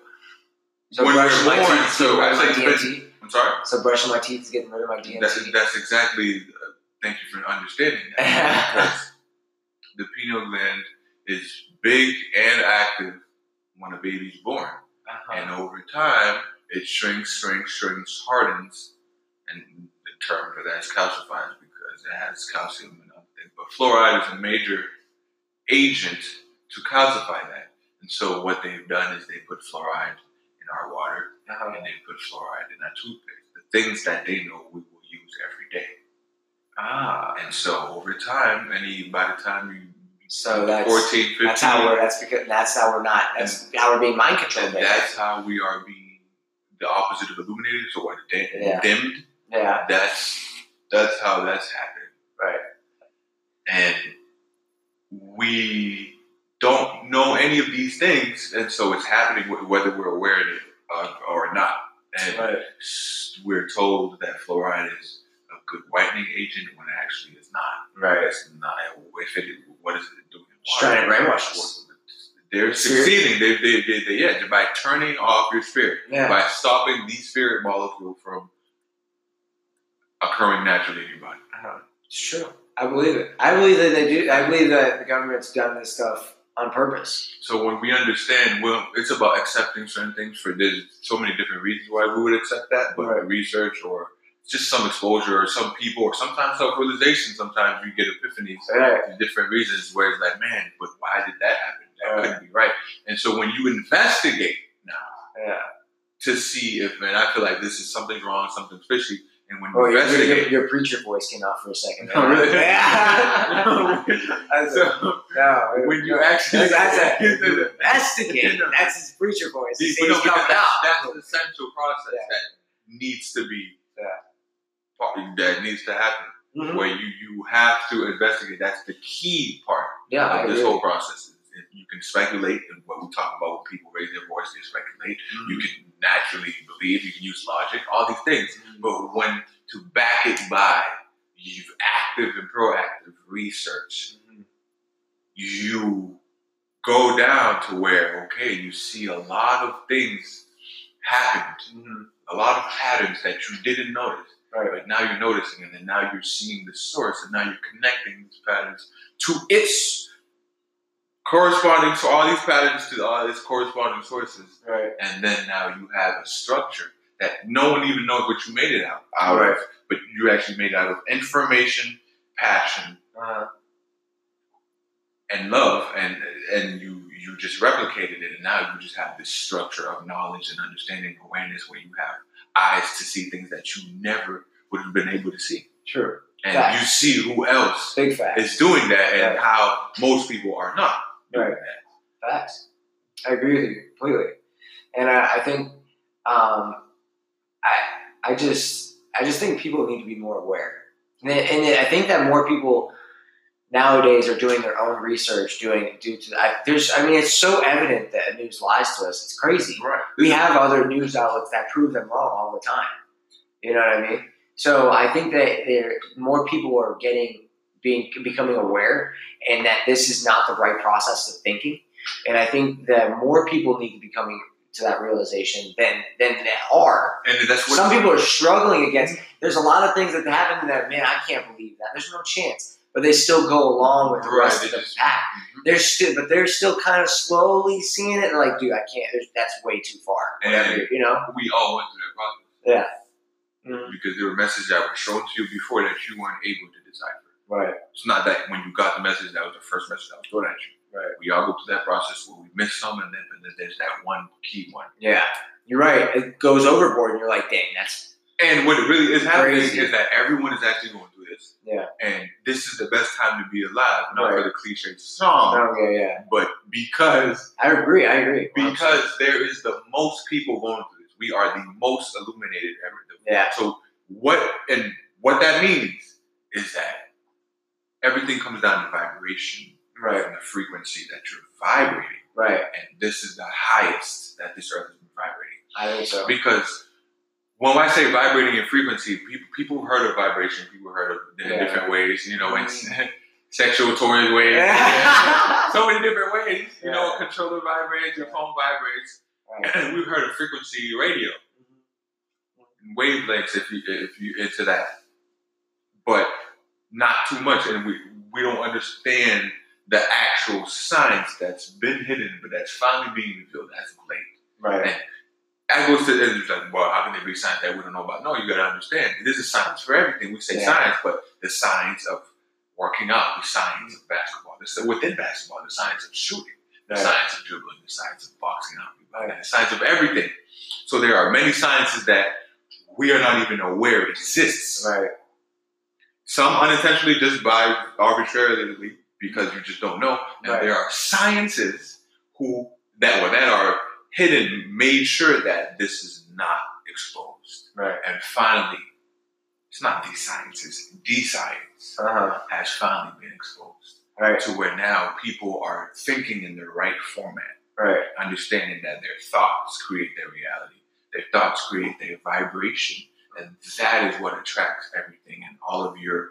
So when we're my born, teeth. so I it's DMT. I'm sorry. So brushing my teeth is getting rid of my DMT. That's, that's exactly. Uh, thank you for understanding that. because the pineal gland is big and active when a baby's born, Uh-huh. and over time it shrinks, shrinks, shrinks, hardens, and the term for that is calcifies because it has calcium and other things. But fluoride is a major agent to calcify that, and so what they've done is they put fluoride in our water Uh-huh. and they put fluoride in our toothpaste. The things that they know we will use every day. Ah. And so over time, any by the time you So that's 14, 15, that's how we're that's because that's how we're not that's how we're being mind controlled. and that's how we are being the opposite of illuminated, so what dim- Yeah. dimmed. yeah. That's that's how that's happened. Right. And we don't know any of these things, and so it's happening whether we're aware of it uh, or not. And Right. we're told that fluoride is a good whitening agent when it actually is not. Right. It's not. If it, what is it doing? in Just water? trying to brainwash us. They're succeeding. They, they, they, they, yeah, by turning off your spirit, Yeah. by stopping the spirit molecule from occurring naturally in your body. Uh-huh. It's true. I believe it. I believe that they do. I believe that the government's done this stuff on purpose. So when we understand, well, it's about accepting certain things for there's so many different reasons why we would accept that, but Right. research or just some exposure or some people or sometimes self-realization, sometimes you get epiphanies Right. for different reasons where it's like, man, but why did that happen? That Right. couldn't be right. And so when you investigate now Yeah. to see if, man, I feel like this is something's wrong, something's fishy, and when you Oh, your, your, your preacher voice came out for a second. Oh, really? Yeah. So no, when you actually that's, that's a, investigate. That's his preacher voice. He's, no, coming that's, out. that's the essential process Yeah. that needs to be Yeah. that needs to happen. Mhm. where you you have to investigate. That's the key part Yeah, I of this agree. whole process. You can speculate, and what we talk about when people raise their voice, they speculate. Mhm. You can naturally believe. You can use logic. All these things. Mhm. But when to back it by you've active and proactive research, Mhm. you go down to where okay, you see a lot of things happened, Mhm. a lot of patterns that you didn't notice. Right. But now you're noticing, and then now you're seeing the source, and now you're connecting these patterns to its corresponding to all these patterns to all these corresponding sources, Right. and then now you have a structure that no one even knows what you made it out, out Right. of, but you actually made it out of information, passion, Uh, and love, and and you you just replicated it, and now you just have this structure of knowledge and understanding, awareness, where you have eyes to see things that you never would have been able to see. Sure. and you see who else is doing that and how most people are not doing Right. that. Facts. I agree with you completely, and I, I think um, I I just I just think people need to be more aware, and, and I think that more people nowadays are doing their own research, doing due to I, there's I mean it's so evident that news lies to us. It's crazy. Right. We have other news outlets that prove them wrong all the time. You know what I mean? So I think that there more people are getting being becoming aware, and that this is not the right process of thinking. And I think that more people need to be coming to that realization than than that are. And that's what Some people are struggling against. There's a lot of things that happen that man, I can't believe that. There's no chance, but they still go along with the Right, rest they of the pack. Mhm. They're still, but they're still kind of slowly seeing it. And like, dude, I can't. there's- That's way too far. Whatever, And- you know. we all went through that process Mhm. because there were messages that were shown to you before that you weren't able to decipher. Right. It's not that when you got the message that was the first message that was thrown at you. Right. We all go through that process where we miss some, and then, and then there's that one key one. Yeah, you're right. It goes overboard, and you're like, dang, that's And what it really is happening Crazy. is that everyone is actually going through this. Yeah. And this is the best time to be alive, not for the cliche song, oh yeah, yeah. but because I agree. I agree. because there is the most people going through this. We are the most illuminated ever. yeah, So what and what that means is that everything comes down to vibration right, and the frequency that you're vibrating. right. And this is the highest that this earth has been vibrating. I think so. Because when I say vibrating in frequency, people people heard of vibration, people heard of it in Yeah. different ways, you know, in Mhm. sexual toys ways. Yeah. so many different ways. You know, a controller vibrates, your phone vibrates. Right. We've heard of frequency radio, wavelengths if you if you into that, but not too much, and we we don't understand the actual science that's been hidden, but that's finally being revealed as of late. Right. That goes to and it's like, well, how can there be science that we don't know about? No, you got to understand. This is science for everything. We say Yeah. science, but the science of working out, the science of basketball, the, within basketball, the science of shooting, the Right. science of dribbling, the science of boxing Right. the science of everything. So there are many sciences that we are not even aware exists. Right. Some unintentionally, just by arbitrarily, because you just don't know. And Right. there are sciences who that were that are hidden, made sure that this is not exposed. Right. And finally, it's not these sciences, the science Uh huh. has finally been exposed Right. to where now people are thinking in the right format, Right. understanding that their thoughts create their reality, their thoughts create their vibration, and that is what attracts everything and all of your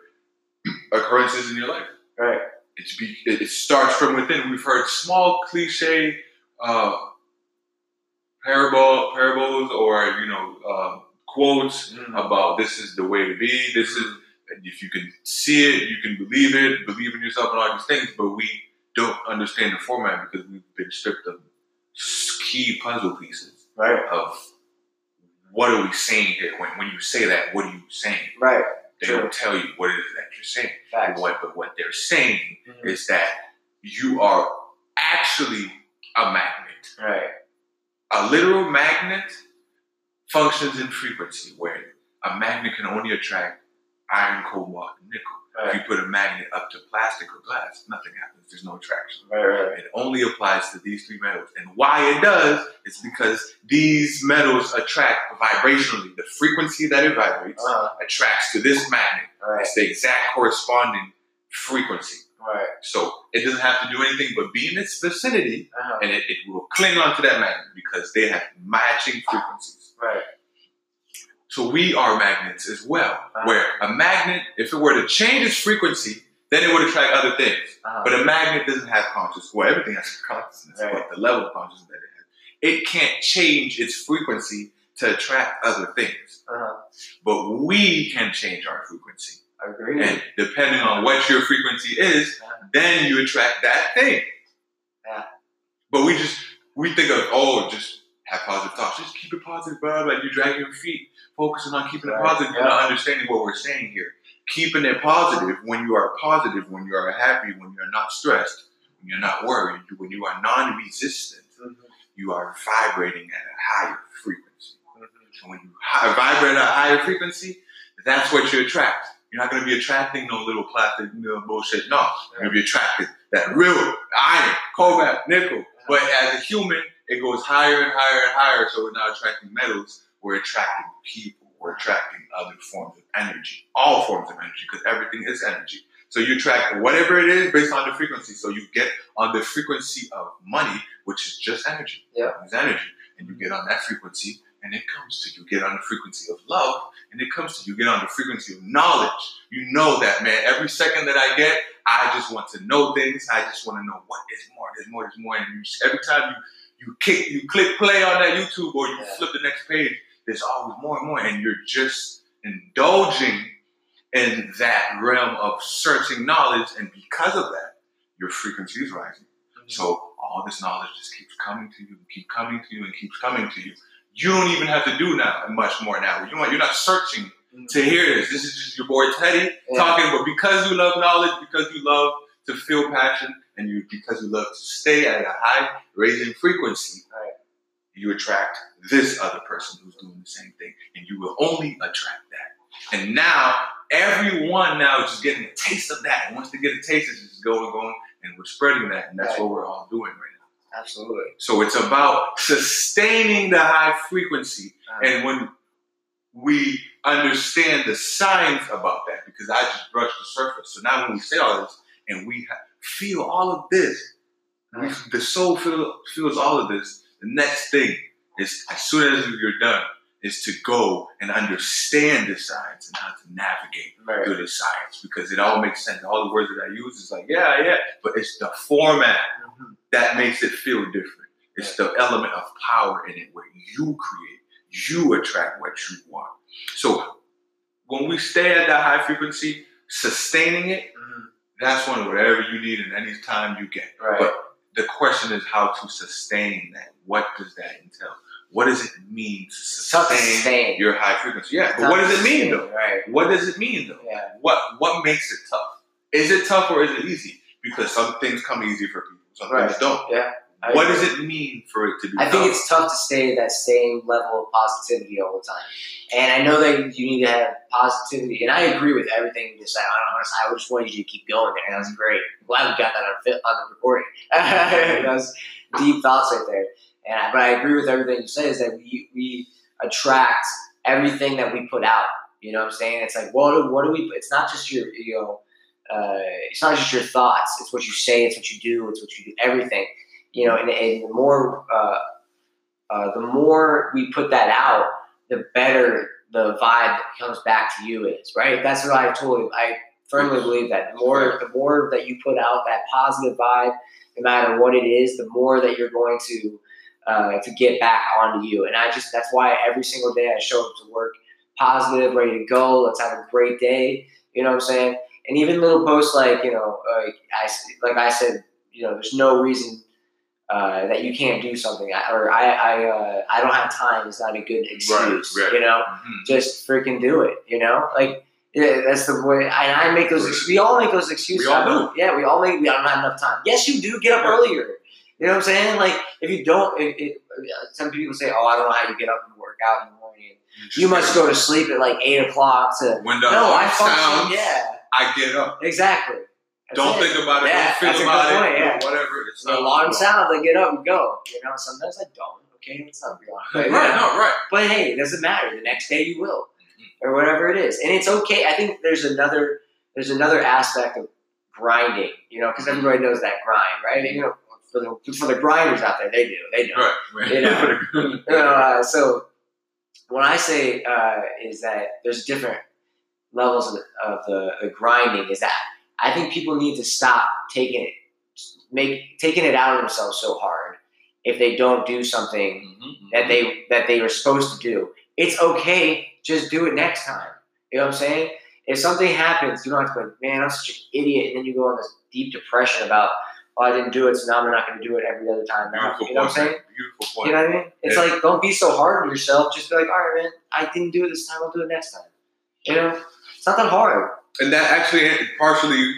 occurrences in your life. Right. It's be, it starts from within. We've heard small cliche uh, parable parables or you know uh, quotes Mhm. about this is the way to be. This is if you can see it, you can believe it, believe in yourself, and all these things. But we don't understand the format because we've been stripped of key puzzle pieces Right. of what are we saying here. When when you say that, what are you saying? Right. They True. don't tell you what it is that you're saying. Facts. What but what they're saying Mhm. is that you are actually a magnet. Right. A literal magnet functions in frequency where a magnet can only attract iron, cobalt, and nickel. If you put a magnet up to plastic or glass, nothing happens. There's no attraction. Right. Right. It only applies to these three metals. And why it does is because these metals attract vibrationally. The frequency that it vibrates Uh, attracts to this magnet. right. It's the exact corresponding frequency. Right. So it doesn't have to do anything but be in its vicinity Uh, and it, it will cling onto that magnet because they have matching frequencies. right. So we are magnets as well, Uh-huh. where a magnet, if it were to change its frequency, then it would attract other things. Uh, But a magnet doesn't have consciousness. Well, everything has consciousness, Right. but the level of consciousness that it has, it can't change its frequency to attract other things. uh, But we can change our frequency. agreed. And depending on what your frequency is, Uh-huh. then you attract that thing. Yeah. But we just we think of oh, just have positive thoughts. Just keep it positive, bro. Like you drag your feet, focusing on keeping Right. it positive. You're not understanding what we're saying here. Keeping it positive when you are positive, when you are happy, when you're not stressed, when you're not worried, when you are non-resistant, Mhm. you are vibrating at a higher frequency. Mhm. So when you hi- vibrate at a higher frequency, that's what you attract. You're not going to be attracting no little plastic you know, bullshit. No, you're going to be attracting that real iron, cobalt, nickel. But as a human, it goes higher and higher and higher. So we're not attracting metals. We're attracting people. We're attracting other forms of energy, all forms of energy, because everything is energy. So you attract whatever it is based on the frequency. So you get on the frequency of money, which is just energy. Yeah. It's energy. And you get on that frequency and it comes to you. Get on the frequency of love and it comes to you. Get on the frequency of knowledge. You know that, man. Every second that I get, I just want to know things. I just want to know what is more, there's more, there's more. And you, every time you you kick, you click play on that YouTube or you Yeah. flip the next page, there's always more and more, and you're just indulging in that realm of searching knowledge, and because of that, your frequency is rising. Mm-hmm. So all this knowledge just keeps coming to you, and keep coming to you, and keeps coming to you. You don't even have to do now much more now. You you're not searching mm-hmm. to hear this. This is just your boy Teddy Yeah. talking, but because you love knowledge, because you love to feel passion, and you because you love to stay at a high raising frequency, Right. You attract this other person who's doing the same thing, and you will only attract that. And now everyone now is just getting a taste of that. And once they get a taste, it's just going, going, and we're spreading that, and that's Right. what we're all doing right now. Absolutely. So it's about sustaining the high frequency Uh, and when we understand the science about that, because I just brushed the surface. So now when we say all this and we feel all of this, we, the soul feel, feels all of this, the next thing is as soon as you're done, is to go and understand the science and how to navigate right. through the science because it all makes sense. All the words that I use is like, yeah, yeah, but it's the format Mhm. that makes it feel different. It's the element of power in it where you create, you attract what you want. So when we stay at that high frequency, sustaining it, Mhm. that's when whatever you need and any time you get. Right. But the question is how to sustain that. What does that entail? What does it mean to It's tough to sustain, sustain. your high frequency? Yeah, but what does it mean though? Right. What does it mean though? Yeah. What what makes it tough? Is it tough or is it easy? Because some things come easy for people, some Right. things don't. Yeah. I What does it mean for it to be I tough? think it's tough to stay at that same level of positivity all the time. And I know that you need to have positivity, and I agree with everything you just said. I don't know, I just wanted you to keep going there, and that was great. I'm glad we got that on, on the recording. that was deep thoughts right there. And I, but I agree with everything you say. Is that we we attract everything that we put out. You know what I'm saying? It's like what do, what do we? It's not just your you know. Uh, it's not just your thoughts. It's what you say. It's what you do. It's what you do. Everything. You know, and, and the more uh, uh, the more we put that out, the better the vibe that comes back to you is, right? That's what I totally, I firmly believe that the more, the more that you put out that positive vibe, no matter what it is, the more that you're going to, uh, to get back onto you. And I just, that's why every single day I show up to work positive, ready to go. Let's have a great day. You know what I'm saying? And even little posts like, you know, uh, I, like I said, you know, there's no reason uh, that you can't do something, or I I, uh, I don't have time. Is not a good excuse, right. you know. Mhm. Just freaking do it, you know. Like yeah, that's the way. I, I make those. We all make those excuses. We all Yeah, we all make. We don't have enough time. Yes, you do. Get up earlier. You know what I'm saying? Like if you don't, it, it, some people say, "Oh, I don't know how you get up and work out in the morning." You must go to sleep at like eight o'clock to. When the no, I function. sounds, Yeah, I get up. exactly. That's don't it. think about it. Yeah, don't feel that's a good point, yeah. Whatever. It's The alarm sounds, I get up and go. You know, sometimes I don't. Okay, it's not. Right. No. Right. But hey, it doesn't matter. The next day you will, or whatever it is, and it's okay. I think there's another there's another aspect of grinding. You know, because everybody knows that grind, right? You know, for the for the grinders out there, they do. They know. Right. Right. You know. You know, uh, so what I say uh, is that there's different levels of the, of the, the grinding. Is that I think people need to stop taking it, make taking it out of themselves so hard if they don't do something Mhm. that they that they were supposed to do. It's okay, just do it next time. You know what I'm saying? If something happens, you don't have to go, man, I'm such an idiot, and then you go on this deep depression about, oh, I didn't do it, so now I'm not going to do it every other time. Now. You know what I'm saying? Beautiful point. You know what I mean? It's Yeah. like don't be so hard on yourself. Just be like, all right, man, I didn't do it this time. I'll do it next time. You know, it's not that hard. And that actually partially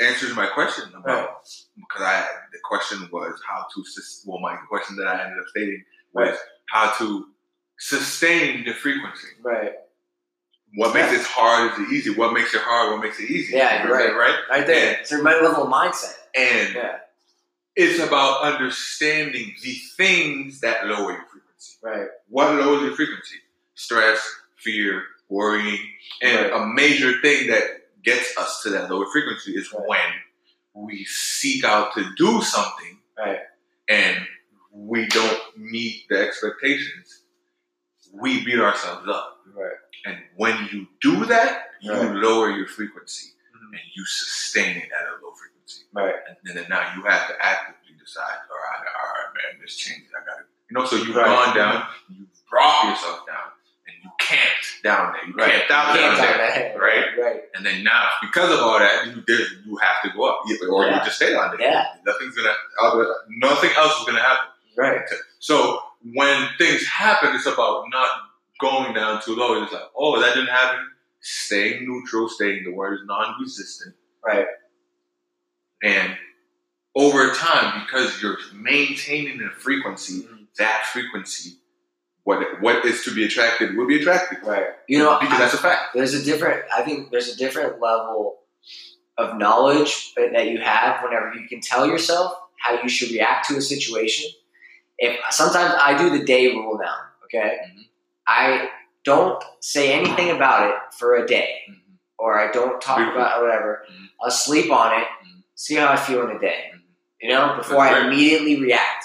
answers my question about because I the question was how to well my question that I ended up stating was Right. how to sustain the frequency. Right. What makes it hard is it easy. What makes it hard? What makes it easy? Yeah, you're right. Right. Right there. It's your level of mindset. And Yeah. it's about understanding the things that lower your frequency. Right. What lowers your frequency? Stress, fear, worrying, and Right. a major thing that gets us to that lower frequency is Right. when we seek out to do something Right. and we don't meet the expectations. We beat ourselves up. Right. And when you do that, you lower your frequency Mhm. and you sustain it at a low frequency. Right. And then now you have to actively decide, all right, all right, man, this changes. I got to, you know, so you've Right. gone down, you've brought yourself down, you camped down there. You Right. camped out You down can't there. right? Right. And then now, because of all that, you did, you have to go up, or you just stay down there. Yeah. Nothing's gonna, other, nothing else is gonna happen. Right. So when things happen, it's about not going down too low. It's like, oh, that didn't happen. Staying neutral, staying the word is non-resistant, Right. and over time, because you're maintaining a frequency, Mhm. that frequency, what what is to be attracted will be attracted. Right. You know, because that's a fact. there's a different i think there's a different level of knowledge that that you have whenever you can tell yourself how you should react to a situation if sometimes i do the day rule now okay Mhm. i don't say anything about it for a day or i don't talk Beautiful. about it whatever Mhm. i'll sleep on it Mhm. see how i feel in a day Mhm. you know before i immediately react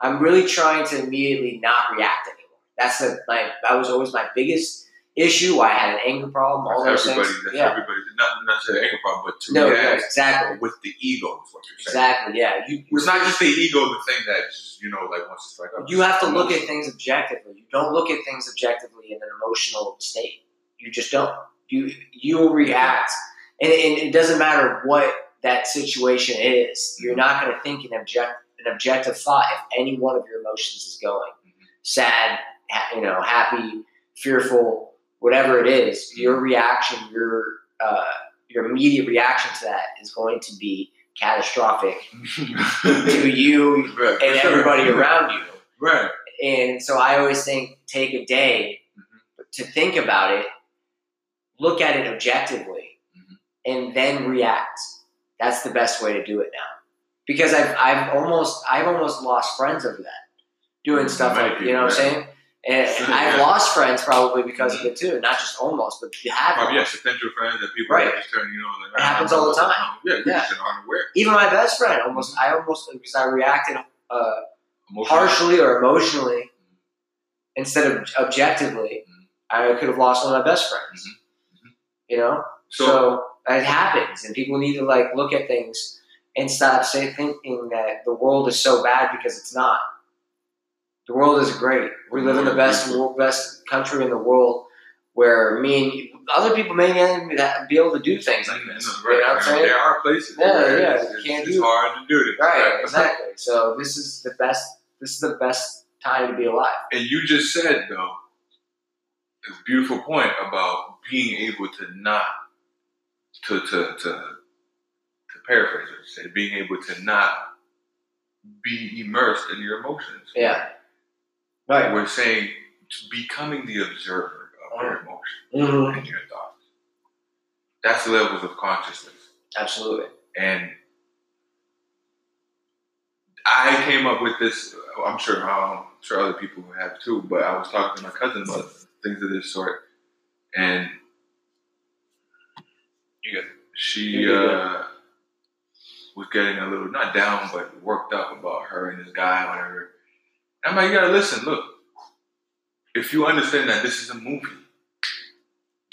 i'm really trying to immediately not react anymore that's the like that was always my biggest issue. I had an anger problem. All That's those everybody. things. That's yeah. everybody. Not not to the anger problem, but to No, no, exactly, with the ego. Is what you're saying. exactly. Yeah, you It's not just the ego, the thing that just, you know, like wants to strike up. Oh, you have to look at things objectively. You don't look at things objectively in an emotional state. You just don't. You you will react, and, and it doesn't matter what that situation is. You're mm-hmm. not going to think an object an objective thought if any one of your emotions is going mm-hmm. sad, ha- you know, happy, fearful, whatever it is. Your reaction, your uh, your immediate reaction to that is going to be catastrophic to you Right, and sure. everybody around you. Right. And so I always think take a day to think about it, look at it objectively, Mhm. and then react. That's the best way to do it now. Because I've I've almost I've almost lost friends over that. Doing stuff like you know what I'm saying? And I've yeah. lost friends probably because of it too. Not just almost, but you have Probably, yeah, potential friends that people Right. just turn, you know, like, It happens all the time. Yeah, Yeah. just aren't aware. Even my best friend almost I almost because I reacted uh, or emotionally instead of objectively, Mhm. I could have lost one of my best friends. Mhm. You know, So, so, it happens, and people need to like look at things and stop say, thinking that the world is so bad because it's not. The world is great. We live in the best best country in the world, where me and other people may not even be able to do things like this. Mhm, You know what I'm right. saying? There are places Yeah, where yeah, it's, can't it's do- hard to do this. Right, exactly. So this is the best. This is the best time to be alive. And you just said though, a beautiful point about being able to not to to to to paraphrase it, say being able to not be immersed in your emotions. Yeah. Right. We're saying becoming the observer of your emotions Mhm. and your thoughts. That's the levels of consciousness. Absolutely. And I came up with this. I'm sure, I'm sure other people have too. But I was talking to my cousin about things of this sort, and You she uh, was getting a little not down, but worked up about her and this guy, whatever. I'm like, you gotta listen. Look, if you understand that this is a movie,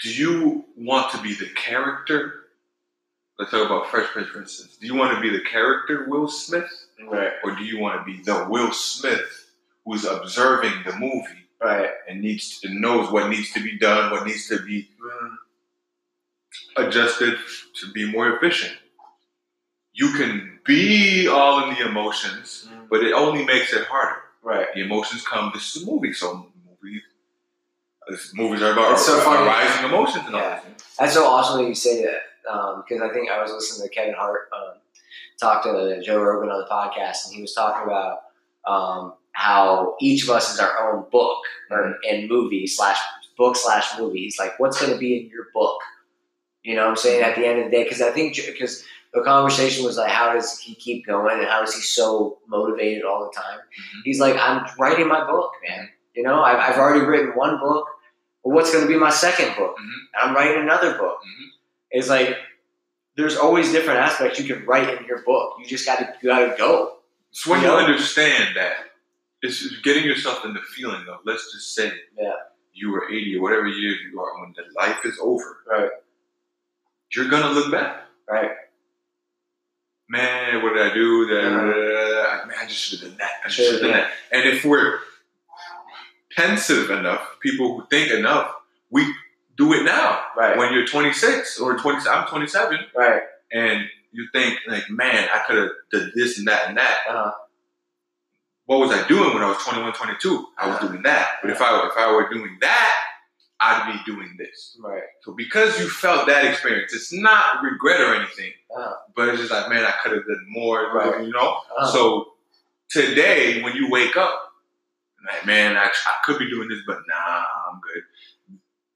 do you want to be the character? Let's talk about Fresh Prince, for instance. Do you want to be the character Will Smith, Right. or do you want to be the Will Smith who's observing the movie Right. and needs to knows what needs to be done, what needs to be Mm. adjusted to be more efficient? You can be all in the emotions, Mm. but it only makes it harder. Right. The emotions come. This is a movie, so movies. This movies are about It's so funny. rising emotions and all Yeah. this. That's so awesome that you say that because I think I was listening to Kevin Hart um, talk to Joe Rogan on the podcast, and he was talking about um, how each of us is our own book or and movie slash book slash movie. He's like, what's going to be in your book? You know what I'm saying? At the end of the day, because I think because the conversation was like, how does he keep going and how is he so motivated all the time? Mhm. He's like, I'm writing my book, man. You know, I've, I've already written one book. Well, what's going to be my second book? Mhm. I'm writing another book. Mhm. It's like there's always different aspects you can write in your book. You just got to you got to go. It's when You you understand that it's getting yourself in the feeling of let's just say Yeah. you were 80 or whatever years you are when the life is over. Right. You're gonna look back. Right. Man, what did I do? Da, da. Man, I just should have done that. I should have done done that. And if we're pensive enough, people who think enough, we do it now. Right. When you're 26 or 20, I'm 27, right. and you think like, man, I could have done this and that and that. Uh-huh. What was I doing when I was 21, 22? I was Uh-huh. doing that. But if I if I were doing that, I'd be doing this. Right. So because you felt that experience, it's not regret or anything, Uh-huh. but it's just like, man, I could have done more. Right. You know. Uh-huh. So today, when you wake up, like, man, I, I could be doing this, but nah, I'm good.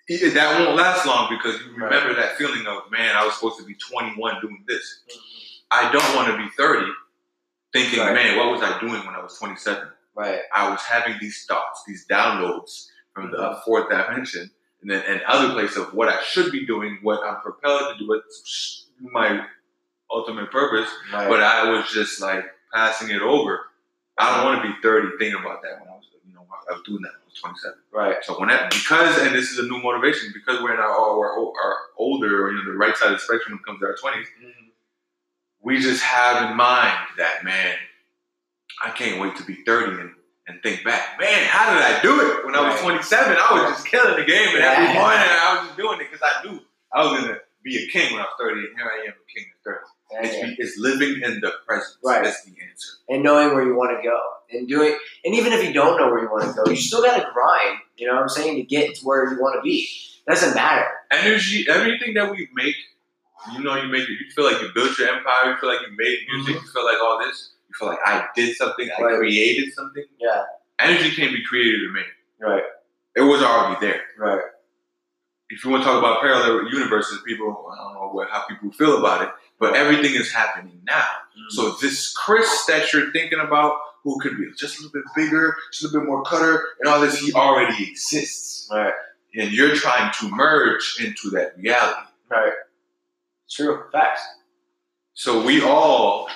It- that won't last long because you Right. remember that feeling of, man, I was supposed to be 21 doing this. Mhm. I don't want to be 30 thinking, Right. man, what was I doing when I was 27? Right. I was having these thoughts, these downloads from the Mhm. fourth dimension, and then and other place of what I should be doing, what I'm propelled to do, what's my ultimate purpose. Right. But I was just like passing it over. I don't want to be 30 thinking about that when I was, you know, I was doing that when I was 27. right. So when that, because, and this is a new motivation, because we're in our, our, our older, or, you know, the right side of the spectrum when it comes to our 20s, Mhm. we just have in mind that, man, I can't wait to be 30 and, and think back, man, how did I do it when I was 27? I was just killing the game, and every morning I was just doing it because I knew I was going to be a king when I was 30, and here I am, a king at 30. It's, it's living in the present. Right. That's the answer. And knowing where you want to go and doing, and even if you don't know where you want to go, you still got to grind. You know what I'm saying to get to where you want to be. It doesn't matter. Energy, everything that we make, you know, you make it, you feel like you built your empire, you feel like you made music, mm-hmm. you feel like all this, feel like I did something, I. Right. created something. Yeah. Energy can't be created or made. Right. It was already there. Right. if you want to talk about parallel universes, people, I don't know what, how people feel about it, but everything is happening now. Mm-hmm. So this Chris that you're thinking about, who could be just a little bit bigger, just a little bit more cutter, and all this, he already exists. Right. And you're trying to merge into that reality. Right. True. Facts. So we all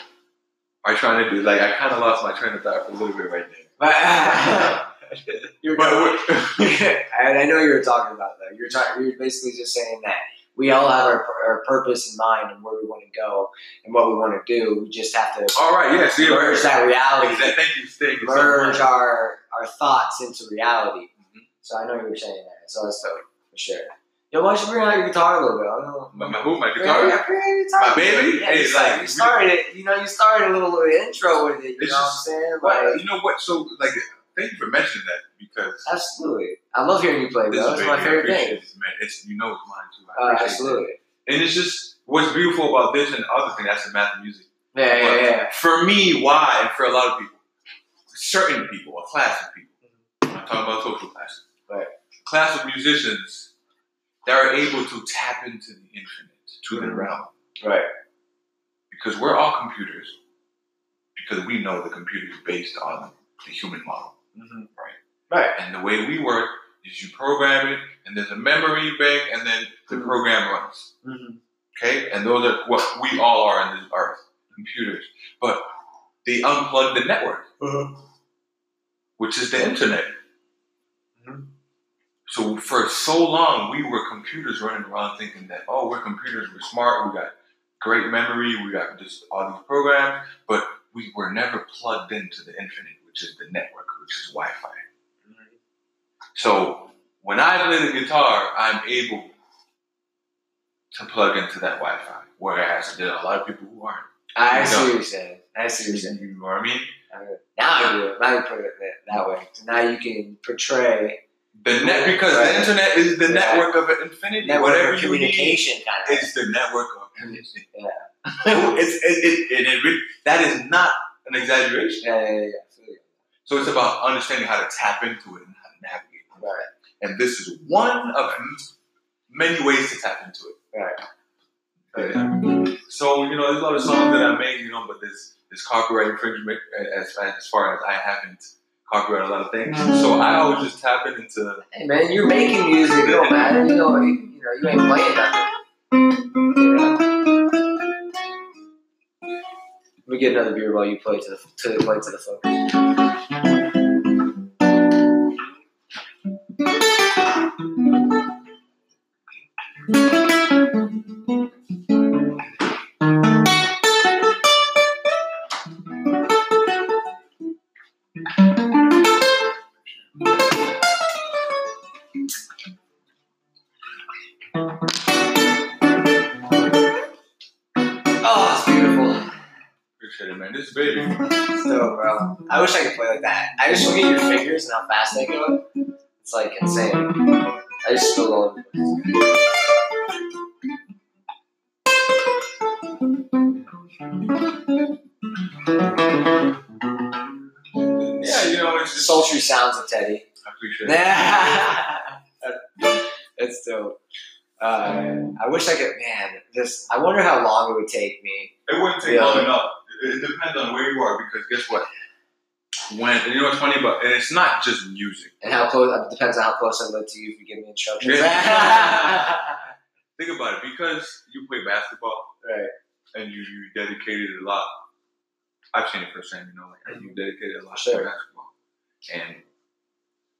are trying to do, like, I kind of lost my train of thought for a little bit right there. But you're But and I know you were talking about that. You're talking. You're basically just saying that we all have our, our purpose in mind and where we want to go and what we want to do. We just have to all right, yeah, see, merge that reality, Exactly. Thank you, thank you merge much. our our thoughts into reality. Mhm. So I know you were saying that. So that's dope for sure. Yo, why don't you bring out your guitar a little bit? I don't know. My, my, who, my Bring guitar? bring out your guitar. My baby? Yeah, Hey, you, started, like, you started it. You know, you started a little, little intro with it. You know just- what I'm saying? Well, Like, you know what? So, like, thank you for mentioning that because absolutely. I love hearing you play, bro. It's my favorite thing. this, man. It's you know it's mine too. I Uh, absolutely. that. And it's just what's beautiful about this and other thing. That's the math of music. Yeah, yeah, But yeah. For me, why, and for a lot of people, certain people, a class of people. I'm not talking about social classes. Right. class of musicians that are able to tap into the infinite, to the Mhm. realm. Right. Because we're all computers, because we know the computer is based on the human model. Mm-hmm. Right. Right. And the way we work is you program it, and there's a memory bank, and then the Mhm. program runs. Mm-hmm. Okay? And those are what we all are in this earth computers. But they unplugged the network, which is the internet. So for so long, we were computers running around thinking that, oh, we're computers, we're smart, we got great memory, we got just all these programs, but we were never plugged into the infinite, which is the network, which is Wi Fi. So when I play the guitar, I'm able to plug into that Wi Fi, whereas there are a lot of people who aren't. I You see what you're saying. I see what you're saying. You know what I mean? Now I do it. Now you put it that way. So now you can portray The net because Right. the internet is the Yeah. network of infinity. network Whatever of you need communication kind of. is the network of infinity. Yeah. it's it, it, it, it, that is not an exaggeration. Yeah, yeah, yeah. yeah. I feel you. So it's about understanding how to tap into it and how to navigate it. Right. And this is one of many ways to tap into it. Right. Yeah. So you know, there's a lot of songs that I made, you know, but there's there's copyright infringement as as far as I haven't copyrighted a lot of things. Mm-hmm. So I always just tap it into Hey man, you're making music. It don't matter. You know, you, you know, you ain't playing nothing. You know? Let me get another beer while you play to the to play to the folks. Oh, it's beautiful. appreciate it, man. This baby. So, bro, I wish I could play like that. I just look at your fingers and how fast they go. It's like insane. I just feel all over the. Yeah, you know, it's just Sultry sounds of Teddy. I appreciate it. Uh, I wish I could, man. This. I wonder how long it would take me. It wouldn't take long enough. It, it depends on where you are because guess what? When and you know what's funny but and it's not just music. And how close, it depends on how close I live to you if you give me instructions. Think about it because you play basketball right. and you, you dedicated a lot. I've seen it firsthand, you know, like you dedicated a lot Sure. to basketball, and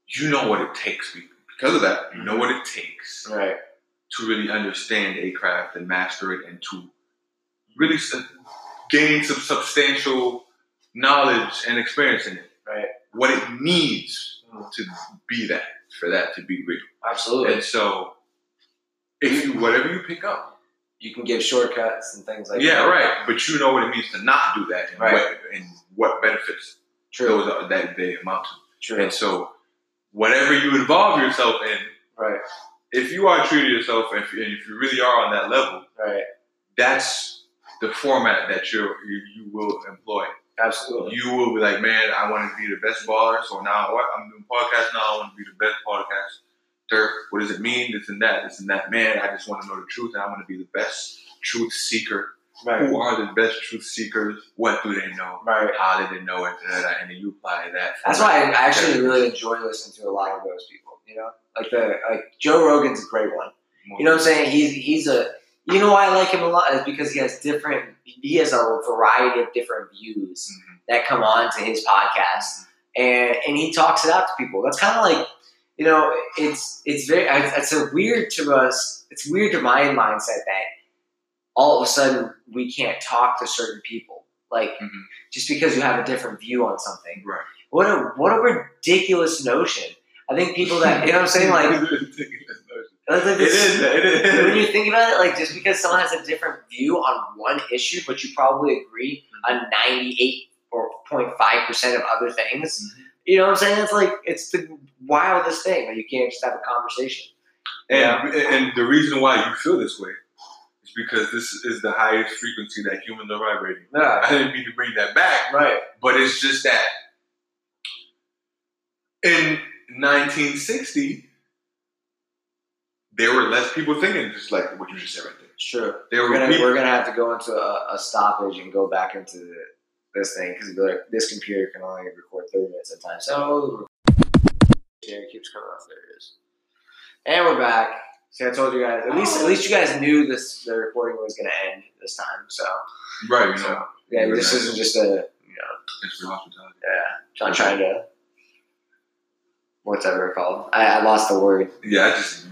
you know what it takes because of that. You know what it takes Right. To really understand a craft and master it, and to really gain some substantial knowledge and experience in it. Right. What it needs to be that, for that to be real. Absolutely. And so, if you whatever you pick up, You can give shortcuts and things like yeah, that. Yeah, right. But you know what it means to not do that, and Right. what and what benefits True. those are, that they amount to. True. And so, whatever you involve yourself in, Right. If you are true to yourself, and if, and if you really are on that level, Right. that's the format that you're, you you will employ. Absolutely. You will be like, man, I want to be the best baller. So now what? I'm doing podcast now. I want to be the best podcaster. What does it mean? This and that. This and that. Man, I just want to know the truth, and I want to be the best truth seeker. Right. Who are the best truth seekers? What do they know? Right. How did they know it? And then you apply that. That's why I actually really enjoy listening to a lot of those people. You know, like the like Joe Rogan's a great one. You know what I'm saying? He's he's a you know why I like him a lot is because he has different he has a variety of different views Mhm. that come on to his podcast and and he talks it out to people. That's kind of like you know it's it's very it's a weird to us. It's weird to my mindset that all of a sudden we can't talk to certain people like Mhm. just because you have a different view on something. Right. What a what a ridiculous notion. I think people that you know what I'm saying like like, like it this- when you think about it, like just because someone has a different view on one issue, but you probably agree on ninety eight or 0.5 percent of other things, Mhm. you know what I'm saying? It's like it's the wildest thing. Like you can't just have a conversation. And, and the reason why you feel this way is because this is the highest frequency that humans are vibrating. Yeah. I didn't mean to bring that back, Right. but it's just that in 1960, there were less people thinking, just like what you just said right there. Sure. There We're were gonna people. we're gonna have to go into a, a stoppage and go back into the, this thing because like, this computer can only record thirty minutes at a time. So there it keeps coming off. There it is. And we're back. See, I told you guys. At least at least you guys knew this. The recording was gonna end this time. So right, you know, so yeah, this nice. isn't just a you know it's hospitality. yeah. I'm trying to. Whatever it's called. I, I lost the word. Yeah, I just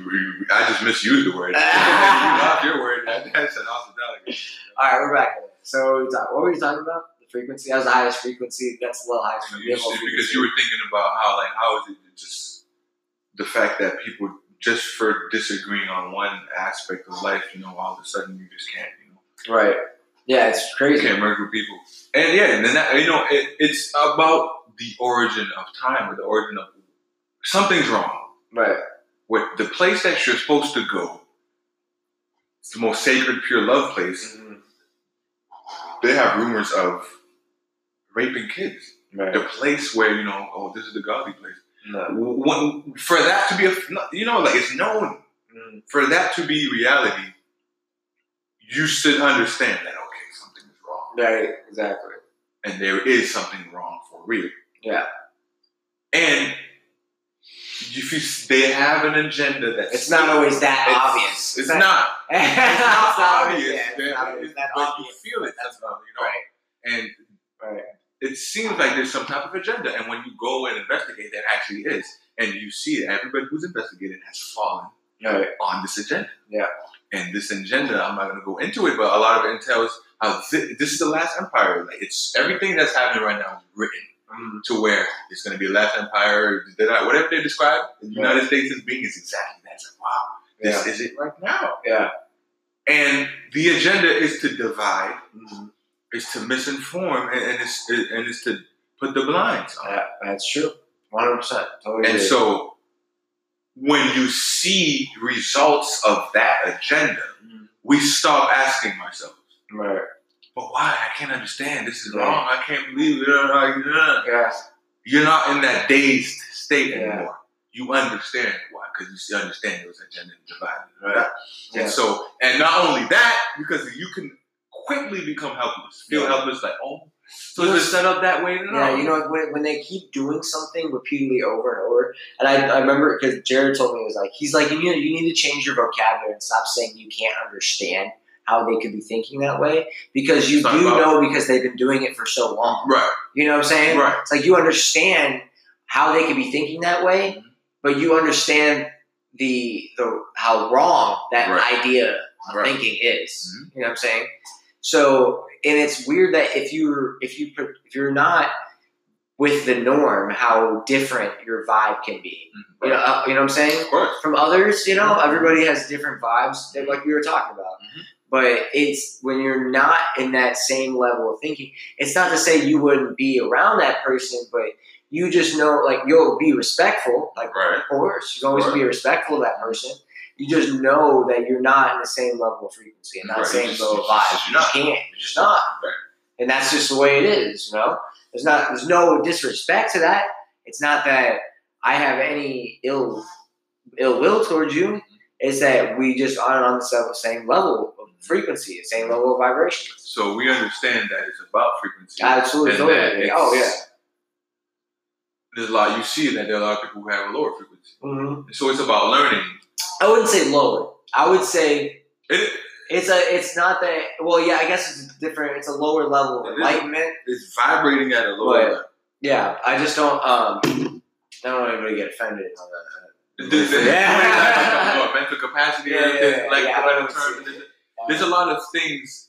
I just misused the word. you lost your word. I said hospitality. All right, we're back. So what were we talking, what were we talking about? The frequency. That was the highest frequency. That's the highest You see, because you were thinking about how like how is it just the fact that people just for disagreeing on one aspect of life, you know, all of a sudden you just can't, you know, Right. Yeah, it's you crazy. can't merge with people. And yeah, and then that, you know, it, it's about the origin of time or the origin of something's wrong. Right. With the place that you're supposed to go, it's the most sacred, pure love place. They have rumors of raping kids. Right. The place where you know, oh, this is the godly place. No. when, for that to be a you know like it's known Mm. for that to be reality you should understand that okay something is wrong Right. Exactly. and there is something wrong for real Yeah. and if you, they have an agenda that's It's not always that it's, obvious. it's not. not it's it's not obvious Yeah, it's not always that but obvious. you feel it That's somehow, you know Right. and Right. it seems like there's some type of agenda and when you go and investigate there actually is and you see that everybody who's investigated has fallen Right. on this agenda. Yeah. And this agenda, I'm not going to go into it, but a lot of it entails how thi- this is the last empire. Like it's everything that's happening right now is written. To where it's going to be a last empire, whatever they describe the United States as being is exactly that. It's like, wow, this Yeah. is it right now. Yeah. And the agenda is to divide, Mhm. is to misinform, and, and it's and it's to put the blinds on. Yeah, that's true. One hundred percent. And so when you see results of that agenda, Mhm. we stop asking ourselves, Right. But why? I can't understand. This is wrong. I can't believe it. Yeah. You're not in that dazed state anymore. You understand why, because you understand was agenda divided. Right. And so, and not only that, because you can quickly become helpless, feel helpless, like, oh, so You know, is it set up that way? No. Yeah, you know when, when they keep doing something repeatedly over and over, and I, I remember because Jared told me it was like he's like you know you need to change your vocabulary and stop saying you can't understand how they could be thinking that way because you do know because they've been doing it for so long. Right, You know what I'm saying? right. It's like you understand how they could be thinking that way, Mhm. but you understand the the how wrong that Right. idea of Right. thinking is. Mhm. You know what I'm saying? So, and it's weird that if you're if you if you're not with the norm, how different your vibe can be. You know, uh, you know what I'm saying? Of course. From others, you know, everybody has different vibes, that- like we were talking about. But it's when you're not in that same level of thinking. It's not to say you wouldn't be around that person, but you just know, like you'll be respectful, like Right. of course, you always Right. be respectful of that person. You just know that you're not in the same level of frequency and not Right, the same level of vibe. You not. just can't. You're just not. Right. And that's just the way it is, you know? There's not there's no disrespect to that. It's not that I have any ill ill will towards you. It's that we just aren't on the same- level frequency, the same level of vibration. So we understand that it's about frequency. Absolutely. Totally. Oh yeah. There's a lot you see that there are a lot of people who have a lower frequency. hmm So it's about learning. I wouldn't say lower. I would say It, It's a. It's not that. Well, yeah. I guess it's different. It's a lower level of It is. enlightenment. it's vibrating at a lower Right. level. Yeah. I just don't. Um. I don't want anybody to get offended on that. Yeah. mental capacity, Yeah, yeah, yeah, like yeah, I the don't term, see there's, a lot of things,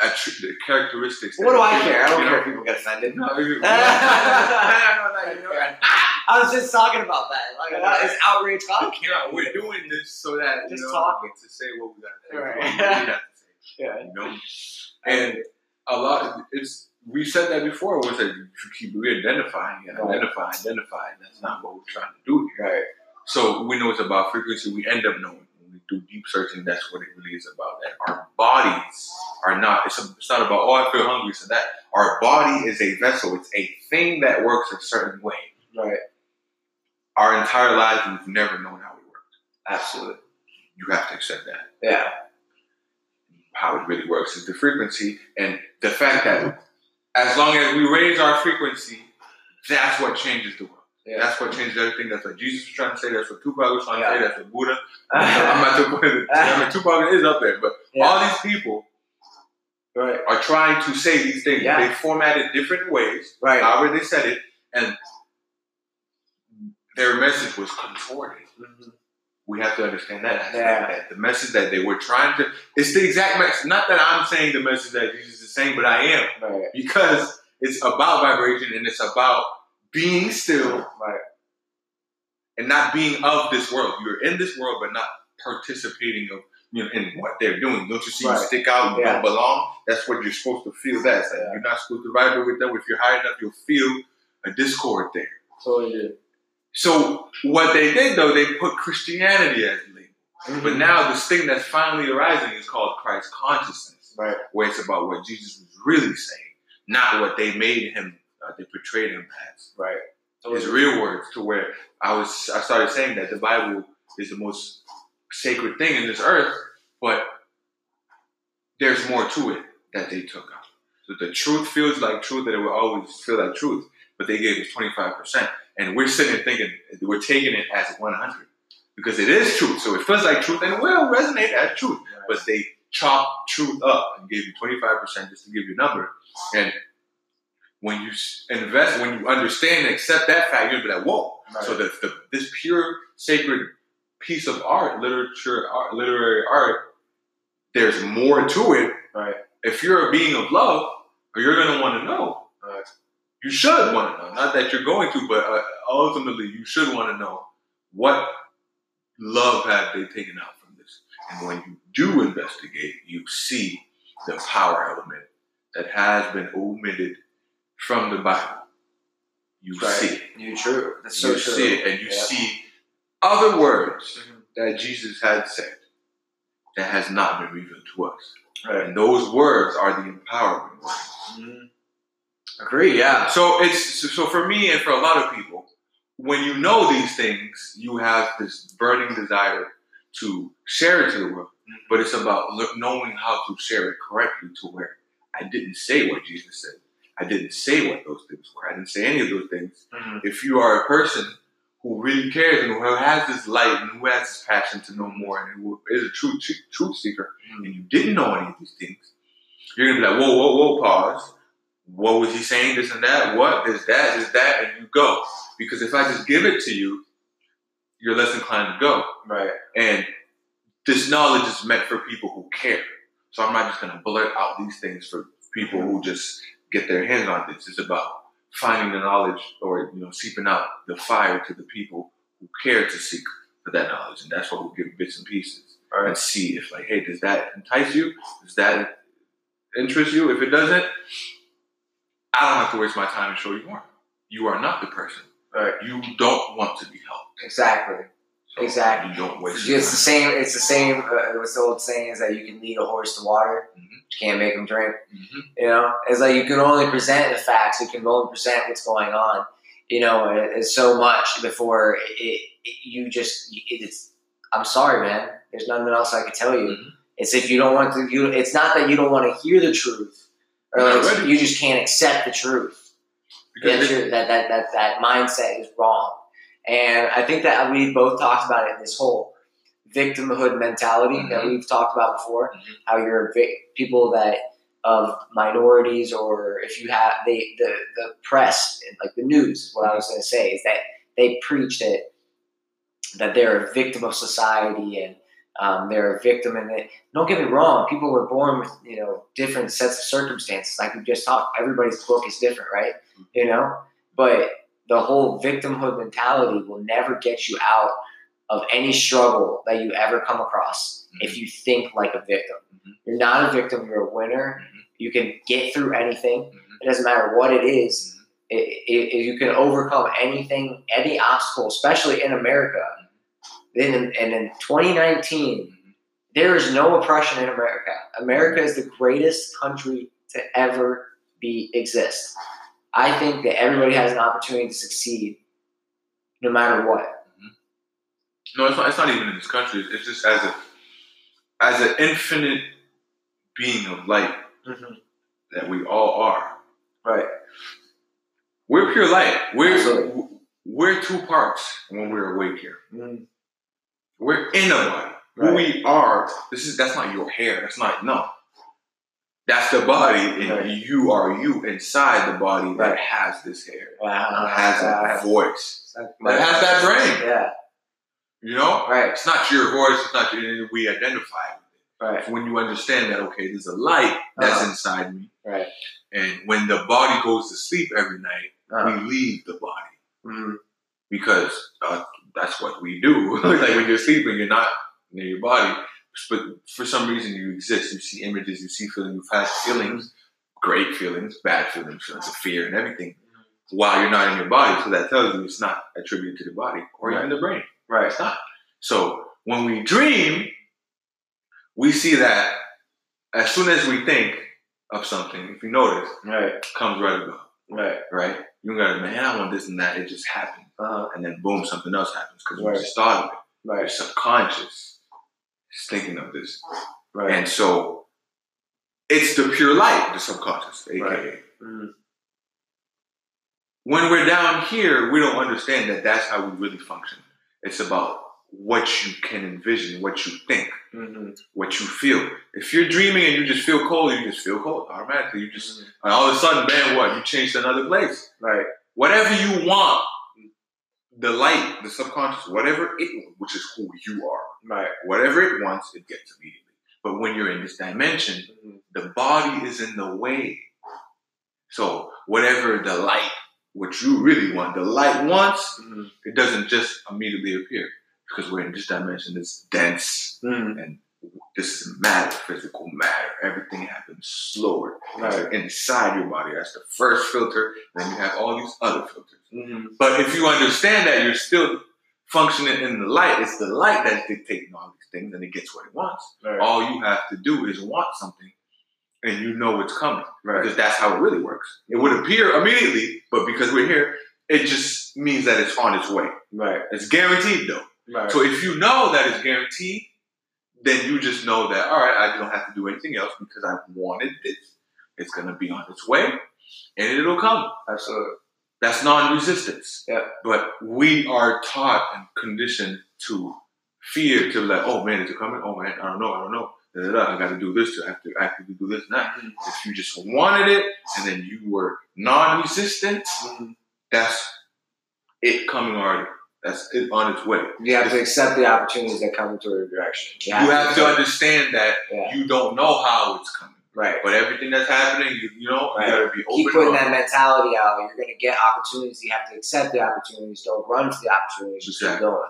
attri- the characteristics. that- What do I care? I don't you care know? if people get offended. No, you- no, no, you know, I was just talking about that. Like, what is outrage talk? Yeah, we're doing this so that Just you know, talking. to say what we got to say, Right. what we have to say, Yeah. you know. And a lot, Of, it's we said that before. Was that you keep re-identifying and Right. identify, identify. That's not what we're trying to do here. Right. So we know it's about frequency. We end up knowing do deep searching. That's what it really is about. That our bodies are not. It's, a, it's not about oh I feel hungry. So that our body is a vessel. It's a thing that works a certain way. Right. our entire lives we've never known how it works. Absolutely. You have to accept that. Yeah. How it really works is the frequency and the fact that as long as we raise our frequency, that's what changes the world. Yeah. That's what changed everything. That's what Jesus was trying to say. That's what Tupac was trying to say. That's what Buddha. I'm not Tupac. I mean, Tupac is up there, but Yeah. all these people right. are trying to say these things. Yeah. They formatted different ways, Right. however they said it, and their message was contorted. Mhm. We have to understand that. Yeah. that the message that they were trying to, it's the exact message. Not that I'm saying the message that Jesus is saying, but I am. Right. Because it's about vibration and it's about being still Right. and not being of this world. You're in this world, but not participating of you know in what they're doing. Don't you see Right. you stick out, you Yeah. don't belong? That's what you're supposed to feel. That like Yeah. you're not supposed to vibrate with them. If you're high enough, you'll feel a discord there. Totally do. So what they did though, they put Christianity as the label. Mm-hmm. But now this thing that's finally arising is called Christ consciousness, Right. where it's about what Jesus was really saying, not what they made him, uh, they portrayed him as. Right. His real words, to where I was, I started saying that the Bible is the most sacred thing in this earth, but there's more to it that they took out. So the truth feels like truth, that it will always feel like truth, but they gave us 25%. And we're sitting there thinking, we're taking it as 100 because it is truth. So it feels like truth and it will resonate as truth. But they chopped truth up and gave you 25% just to give you a number. And when you invest, when you understand and accept that fact, you'll be like, whoa. Right. So the, the, this pure, sacred piece of art, literature, art, literary art, there's more to it. Right. If you're a being of love, you're going to want to know. Right. You should want to know. Not that you're going to, but uh, ultimately you should want to know what love have they taken out from this. And when you do investigate, you see the power element that has been omitted from the Bible. You Right. see it. You true. That's so you true. see it, and you Yeah. see other words Mhm. that Jesus had said that has not been revealed to us. Right. And those words are the empowering words. Mhm. Agree. Yeah. So it's so- so for me and for a lot of people, when you know these things, you have this burning desire to share it to the world. But it's about knowing how to share it correctly to where I didn't say what Jesus said. I didn't say what those things were. I didn't say any of those things. Mhm. If you are a person who really cares and who has this light and who has this passion to know more and who is a true tr- truth seeker, Mhm. and you didn't know any of these things, you're gonna be like, whoa, whoa, whoa, pause. What was he saying? This and that. What is that? Is that? And you go because if I just give it to you, you're less inclined to go. Right. And this knowledge is meant for people who care. So I'm not just going to blurt out these things for people who just get their hands on this. It's about finding the knowledge or you know seeping out the fire to the people who care to seek for that knowledge, and that's what we'll give bits and pieces Right. and see if like, hey, does that entice you? Does that interest you? If it doesn't, I don't have to waste my time and show you more. You are not the person. Right. You don't want to be helped. Exactly. So Exactly. You don't waste It's the same. It's the same. Uh, what's the old saying is that you can lead a horse to water, Mhm. you can't make him drink. Mhm. You know, it's like you can only present the facts. You can only present what's going on. You know, it- it's so much before it, it, you just. It's. I'm sorry, man. There's nothing else I can tell you. Mhm. It's if you don't want to. You. It's not that you don't want to hear the truth, or like you just can't accept the truth. Because that, that, that, that mindset is wrong. And I think that we both talked about it this whole victimhood mentality that Mhm. we've talked about before. Mhm. How you're people that of minorities, or if you have they the the press, like the news, what I was going to say is that they preach that that they're a victim of society and um, they're a victim. And that, don't get me wrong, people were born with you know different sets of circumstances. Like we just talked, everybody's book is different, right? You know, but the whole victimhood mentality will never get you out of any struggle that you ever come across if you think like a victim. Mhm. You're not a victim, you're a winner. Mhm. You can get through anything. Mhm. It doesn't matter what it is. Mhm. It, it, you can overcome anything, any obstacle, especially in America. Then, in, and in 2019, Mhm. there is no oppression in America. America is the greatest country to ever be exist. I think that everybody has an opportunity to succeed no matter what. No, it's not. It's not even in this country. It's just as a as an infinite being of light Mm-hmm. that we all are. Right. We're pure light. We're Absolutely. we're two parts when we're awake here. Mhm. We're in a body. Who we are. This is that's not your hair. That's not no. That's the body, and Right. you are you inside the body Right. that has this hair, Wow. that has that Uh, voice, that has that brain. Yeah. You know, Right. it's not your voice. It's not your. We identify with it. Right. When you understand that, okay, there's a light that's Uh-huh. inside me, Right. and when the body goes to sleep every night, Uh, we leave the body. mm, because uh, that's what we do. like when you're sleeping, you're not near your body, but for some reason you exist. You see images, you see feelings, you've had feelings, great feelings, bad feelings, feelings of fear and everything, while you're not in your body. So that tells you it's not attributed to the body or even the brain. right. It's not. So when we dream, we see that as soon as we think of something, if you notice, Right. comes right about, Right. right? You gotta, man, I want this and that. It just happened Uh, and then boom, something else happens because Right. we just thought of it. Your right. subconscious is thinking of this, Right. and so it's the pure light, the subconscious, aka. Right. Mm, When we're down here, we don't understand that that's how we really function. It's about what you can envision, what you think, mhm, what you feel. If you're dreaming and you just feel cold, you just feel cold automatically. You just mhm. and all of a sudden, bam, what? You change to another place. Right. whatever you want, the light, the subconscious, whatever it, which is who you are, Right. whatever it wants, it gets immediately. But when you're in this dimension, Mhm. the body is in the way. So whatever the light, what you really want, the light wants, Mhm. it doesn't just immediately appear because we're in this dimension. It's dense. Mhm. This is matter, physical matter. Everything happens slower. Right. Inside your body, that's the first filter. Then you have all these other filters. Mhm. But if you understand that you're still functioning in the light, it's the light that's dictating all these things and it gets what it wants. Right. All you have to do is want something and you know it's coming Right. because that's how it really works. It would appear immediately, but because we're here, it just means that it's on its way. Right. It's guaranteed though. Right. So if you know that it's guaranteed, then you just know that, all right, I don't have to do anything else because I wanted this. It's going to be on its way and it'll come. Absolutely. That's non-resistance. Yeah. But we are taught and conditioned to fear, to like, oh man, is it coming? Oh man, I don't know, I don't know. Da, da, da. I got to do this to have to actively do this and that. Mhm. If you just wanted it and then you were non-resistant, Mhm. that's it coming already. That's it on its way. You have to accept the opportunities that come into your direction. You have to understand that Yeah. you don't know how it's coming. Right. But everything that's happening, you, you know, Right. you gotta be open. Keep putting that mentality out. You're going to get opportunities. You have to accept the opportunities. Don't run to the opportunities. Just keep Exactly. going.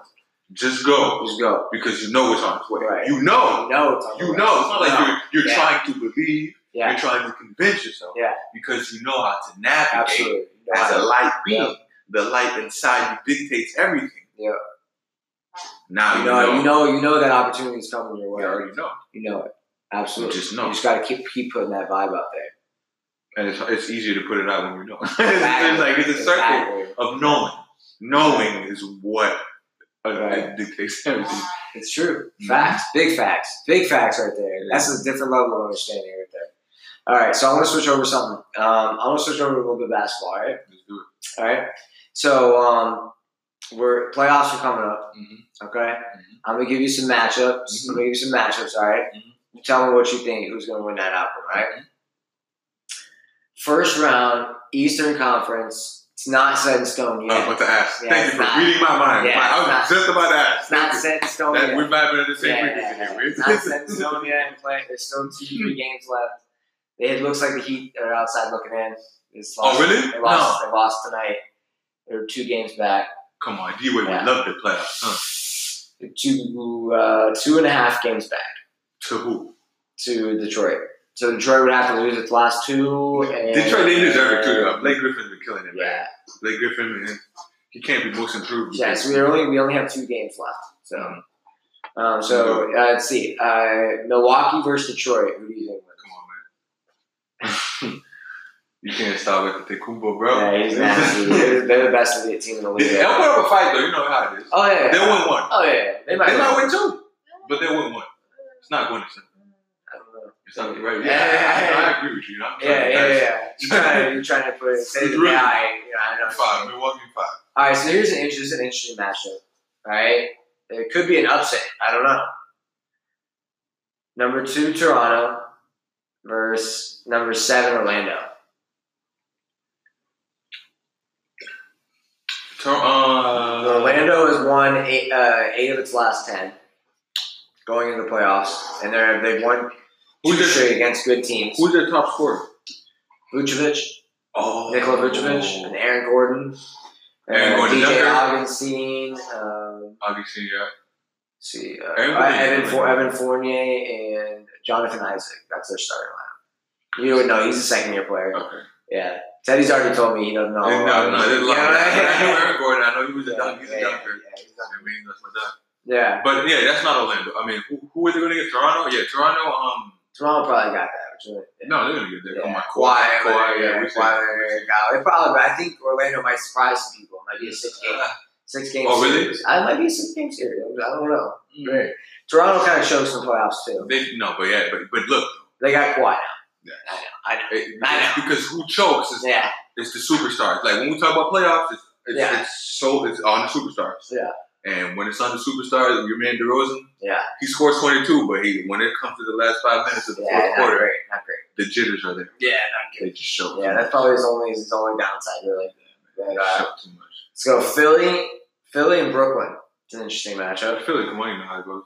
Just go Just go. because you know it's on its way. Right. You know, You know it's on you way. know. It's not like No. you're you're Yeah. trying to believe. Yeah. You're trying to convince yourself. Yeah. Because you know how to navigate Absolutely. You as how a light being. The light inside you dictates everything. Yeah. Now You you know, know. you know, you know that opportunity is coming your way. You already know. You know it. Absolutely. You just know. You just got to keep keep putting that vibe out there. And it's, it's easier to put it out when you know. it's, like it's a circle Exactly. of knowing. Knowing is what uh, Right. dictates everything. It's true. Mhm. Facts. Big facts. Big facts right there. That's a different level of understanding right there. All right, so I'm gonna switch over something. Um, I'm gonna switch over to a little bit of basketball. All right. Let's do it. All right. So um, we're playoffs are coming up. Mhm. Okay. I'm gonna give you some matchups. Mhm. I'm gonna give you some matchups. All right? Mhm. You tell me what you think. Who's gonna win that outcome? Right. Mhm. First round, Eastern Conference. It's not set in stone I yet. was about to ask. Yeah, Thank you for not- reading my mind. yeah, I was not- just about to ask. It's not set in stone That, yet. we're vibing at the same Yeah, frequency yeah, here. It's not set in stone yet. and Play, there's still two, three games left. It looks like the Heat are outside looking in. It's Oh, really? They lost, they lost tonight. They're two games back. Come on, D-Wade Yeah. would love the playoffs. Huh? Two, uh, two and a half games back To who? to Detroit. So Detroit would have to lose its last two. And, Detroit, they deserve it too. though. Blake Griffin's been killing it, man. Yeah. Blake Griffin, man, he can't be most improved. Yeah, so we only we only have two games left. So, um, so uh, let's see. Uh, Milwaukee versus Detroit. Who do you think wins? Come on, man. You can't stop at the Tecumbo, bro. Yeah, he's nasty. they're, they're the best elite team in the league. They'll put up a fight though. You know how it is. Oh yeah. They'll win one. Oh yeah. They might. They might win two, but they'll win one. It's not going to. I don't know. It's not right. Yeah, Yeah, yeah, yeah. I, I agree with you. I'm trying Yeah, yeah, guess. yeah. You're trying, you're trying to put it. Say the guy. You know, I know. Five. Milwaukee five. All right, so here's an interesting, interesting matchup. All right, it could be an upset. I don't know. Number two, Toronto versus number seven, Orlando. Uh, Orlando has won eight, uh, eight of its last ten, going into the playoffs, and they're they've won Who's two their- straight against good teams. Who's their top scorer? Vucevic, Oh, Nikola Vucevic, and Aaron Gordon, Aaron uh, Gordon DJ. Augustin. Um, Obviously, yeah. see, uh, uh, Evan, For- Evan Fournier and Jonathan Isaac. That's their starting lineup. You would know he's a second year player. Okay. Yeah, Teddy's already told me he doesn't know. no, no, a. Yeah, I know Aaron Gordon. I know he was a dunk. He's a dunker. yeah, he's done- I mean, that's my dog. yeah, But yeah, that's not Orlando. I mean, who, who are they going to get? Toronto? Yeah, Toronto. Um, Toronto probably got that. Yeah. no, they're going to get there. Yeah, Come on, Kawhi, Kawhi, yeah, yeah, Kawhi, said- They probably, but I think Orlando might surprise some people. It might be a six game, Uh, six game. Oh, really? series. I might be a six game series. I don't know. mm. Right. Toronto kind of shows some playoffs too. They no, but yeah, but but look, They got Kawhi now. Yeah. I know. It, I know. because who chokes is, Yeah, is the superstars. Like when we talk about playoffs, it's it's, Yeah. it's so it's on the superstars. Yeah. And when it's on the superstars, your man DeRozan, yeah, he scores twenty two, but he when it comes to the last five minutes of the yeah. fourth quarter, great. Not great. the jitters are there. Yeah, not They just show. Yeah, that's probably his only his only downside really. But, uh, too much. let's go Philly, Philly and Brooklyn. It's an interesting matchup. Philly, come on, you know how it goes.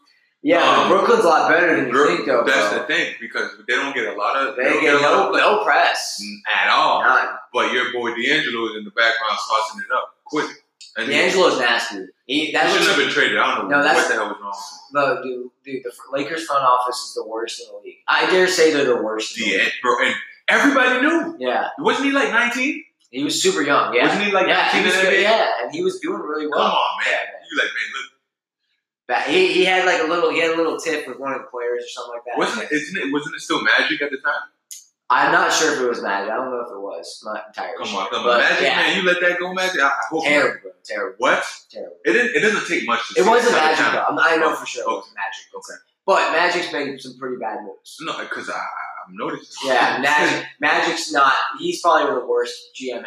Yeah, Um, Brooklyn's a lot better than you Bro, think, though. that's bro. the thing because they don't get a lot of They don't get a lot no no press. at all. None. But your boy D'Angelo is in the background tossing it up quick. And D'Angelo's nasty. He he that shouldn't have been traded. I don't know No, that's- what the hell was wrong with him. no, dude, dude. The Lakers front office is the worst in the league. I dare say they're the worst. In the league. bro, and everybody knew. Yeah, Wasn't he like 19? he was super young. Yeah, Wasn't he like yeah, he was in the. NBA? Yeah, and he was doing really well. Come on, man. You like, man, look. He, he had like a little he had a little tip with one of the players or something like that. Wasn't it, isn't it, wasn't it still Magic at the time? I'm not sure if it was Magic. I don't know if it was. I'm not entirely Come sure. on, come But, on. Magic, yeah, man, you let that go, Magic? I I hope not. terrible, bro, terrible, What? terrible. It, didn't, it doesn't take much to It wasn't Magic though. I'm- I know for sure it wasn't Magic. Okay. But Magic's made some pretty bad moves. No, because I'm noticing. Yeah, Magic. Magic's not. He's probably the worst GM ever.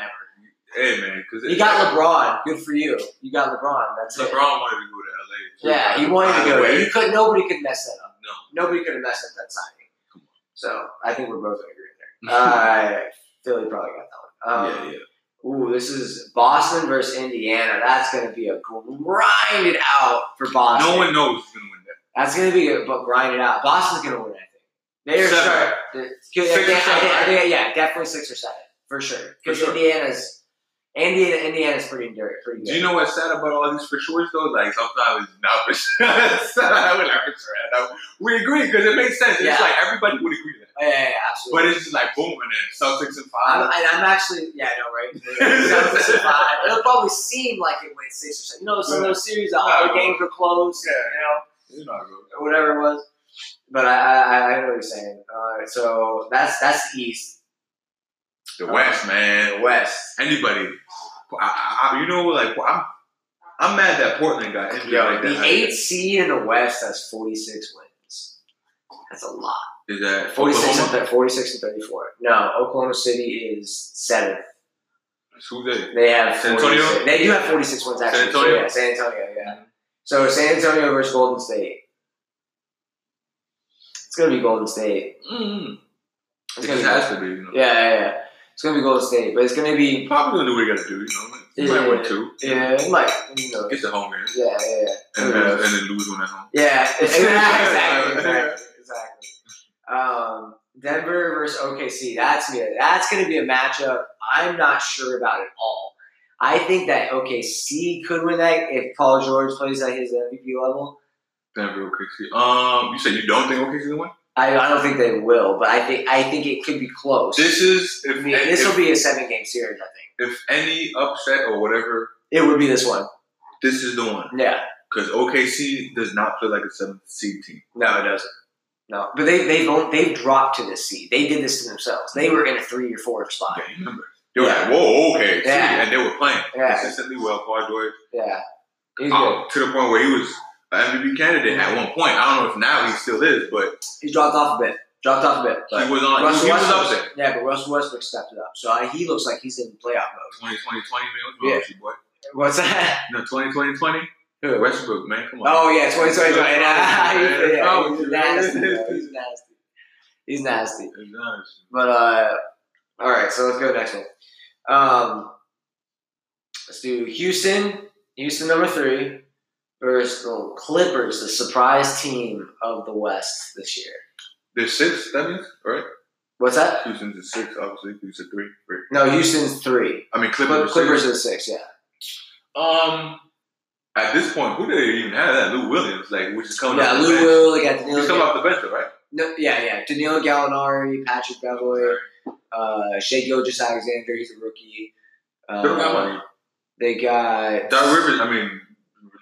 Hey, man, because You got LeBron. Good for you. You got LeBron. That's LeBron it. wanted to go LA. Yeah, he wanted to go there. You could. Nobody could mess that up. No. Nobody could have messed up that signing. So I think we're both gonna agree there. Uh, Philly probably got that one. Um, yeah, yeah. Ooh, this is Boston versus Indiana. That's going to be a grinded out for Boston. No one knows who's going to win that. That's going to be a but grinded out. Boston's going to win. I think they are Seven. start. I think, Six or I think- seven, I think- yeah, definitely six or seven for sure. Because sure. Indiana's Indiana, Indiana's pretty dirt, pretty good. Do you know what's sad about all these for sure though? Like sometimes it's not for sure. We're not for sure. We agree because it makes sense. Yeah. It's like everybody would agree to that. Oh, yeah, yeah, absolutely. But it's just like boom, and then Celtics and I'm, five. I, I'm actually, yeah, I know, right? Celtics are five. It'll probably seem like it went six or seven. You know, some of those series, all the games were close. Yeah. You know, know, bro. or whatever it was. But I, I, I know what you're saying. Uh, so that's that's the East. The West, man. The West. Anybody. I, I, you know, like I'm. I'm mad that Portland got injured Yo, like that. the eighth seed in the West has 46 wins. That's a lot. is that 46 and, th- 46 and 34. No, Oklahoma City is seventh. Who they? They have San Antonio? They do have 46 wins actually. San Antonio? So, yeah, San Antonio, yeah. So San Antonio versus Golden State. It's gonna be Golden State. Mm-hmm. It's It gonna be, has to be. You know. yeah, yeah, yeah. It's gonna be Golden State, but it's gonna be Probably gonna do what you gotta do. You know. You Yeah. might win two. yeah, might you know. Get the home game. Yeah, yeah, yeah. And and then lose one at home. Yeah, exactly, exactly, exactly. Um, Denver versus OKC. That's me. That's going to be a matchup. I'm not sure about at all. I think that OKC could win that if Paul George plays at his MVP level. Denver OKC. Um, you said you don't think OKC will win? I, I don't think they will, but I think I think it could be close. This is I mean, this will be a seven game series. I think if any upset or whatever, it would be this one. this is the one Yeah, because OKC does not play like a seventh seed team. no, it doesn't. No, but they they've they've dropped to this seed. They did this to themselves. They were in a three or four spot. Yeah, you remember. They were Yeah. like, whoa, okay. see, Yeah. And they were playing Yeah. consistently well, George. Yeah. Oh, to the point where he was MVP candidate at one point. I don't know if now he still is, but He dropped off a bit. Dropped off a bit. But he was on. Russell he was up there. Yeah, but Russell Westbrook stepped it up. So uh, he looks like he's in playoff mode. 20, 20, 20, man. What's Yeah. boy? What's that? No, 20, 20, 20. Who? Westbrook, man. Come on. Oh yeah, 2020. What's wrong with yeah, What's wrong he's nasty. He's nasty. He's nasty. But uh, all right. So let's go next one. Um, let's do Houston. Houston number three the Clippers, the surprise team of the West this year. There's six, that means, right? What's that? Houston's is six, obviously. Houston's a three. Three. No, Houston's three. I mean, Clippers, Clippers. Six. is six. Yeah. Um, at this point, who did they even have that? Lou Williams, like, which is coming Yeah, off the Lou bench. Will. They got Danilo. He's coming off the bench, right? No, yeah, yeah. Danilo Gallinari, Patrick Beverley, uh, Shai Gilgeous-Alexander. He's a rookie. They don't got money. They got. Doc Rivers, I mean,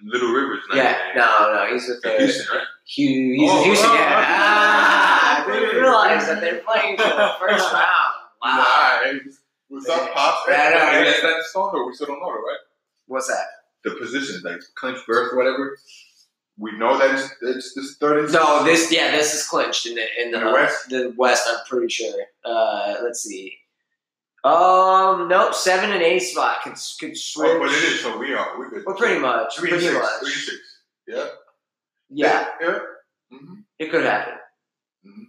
Little Rivers. Yeah, no, no. He's with the Houston, right? Hugh. He's Oh, Houston. oh, yeah. Ah, I didn't realize that they're playing for the first round. Wow. Alright. What's up, Pops? Yeah, Hey. That's that stone, though. We still don't know, right? What's that? The positions, like clinch birth, whatever. We know that it's, it's this third and No, this yeah, this is clinched in the in the, In the West? The West, I'm pretty sure. Uh, let's see. Um, nope, seven and eight spot could could switch. Oh, but it is, so we are. We're good. Well, pretty much. Three pretty six. much. Three six. Yeah. Yeah, Yeah. Mm-hmm. it could happen. Mhm.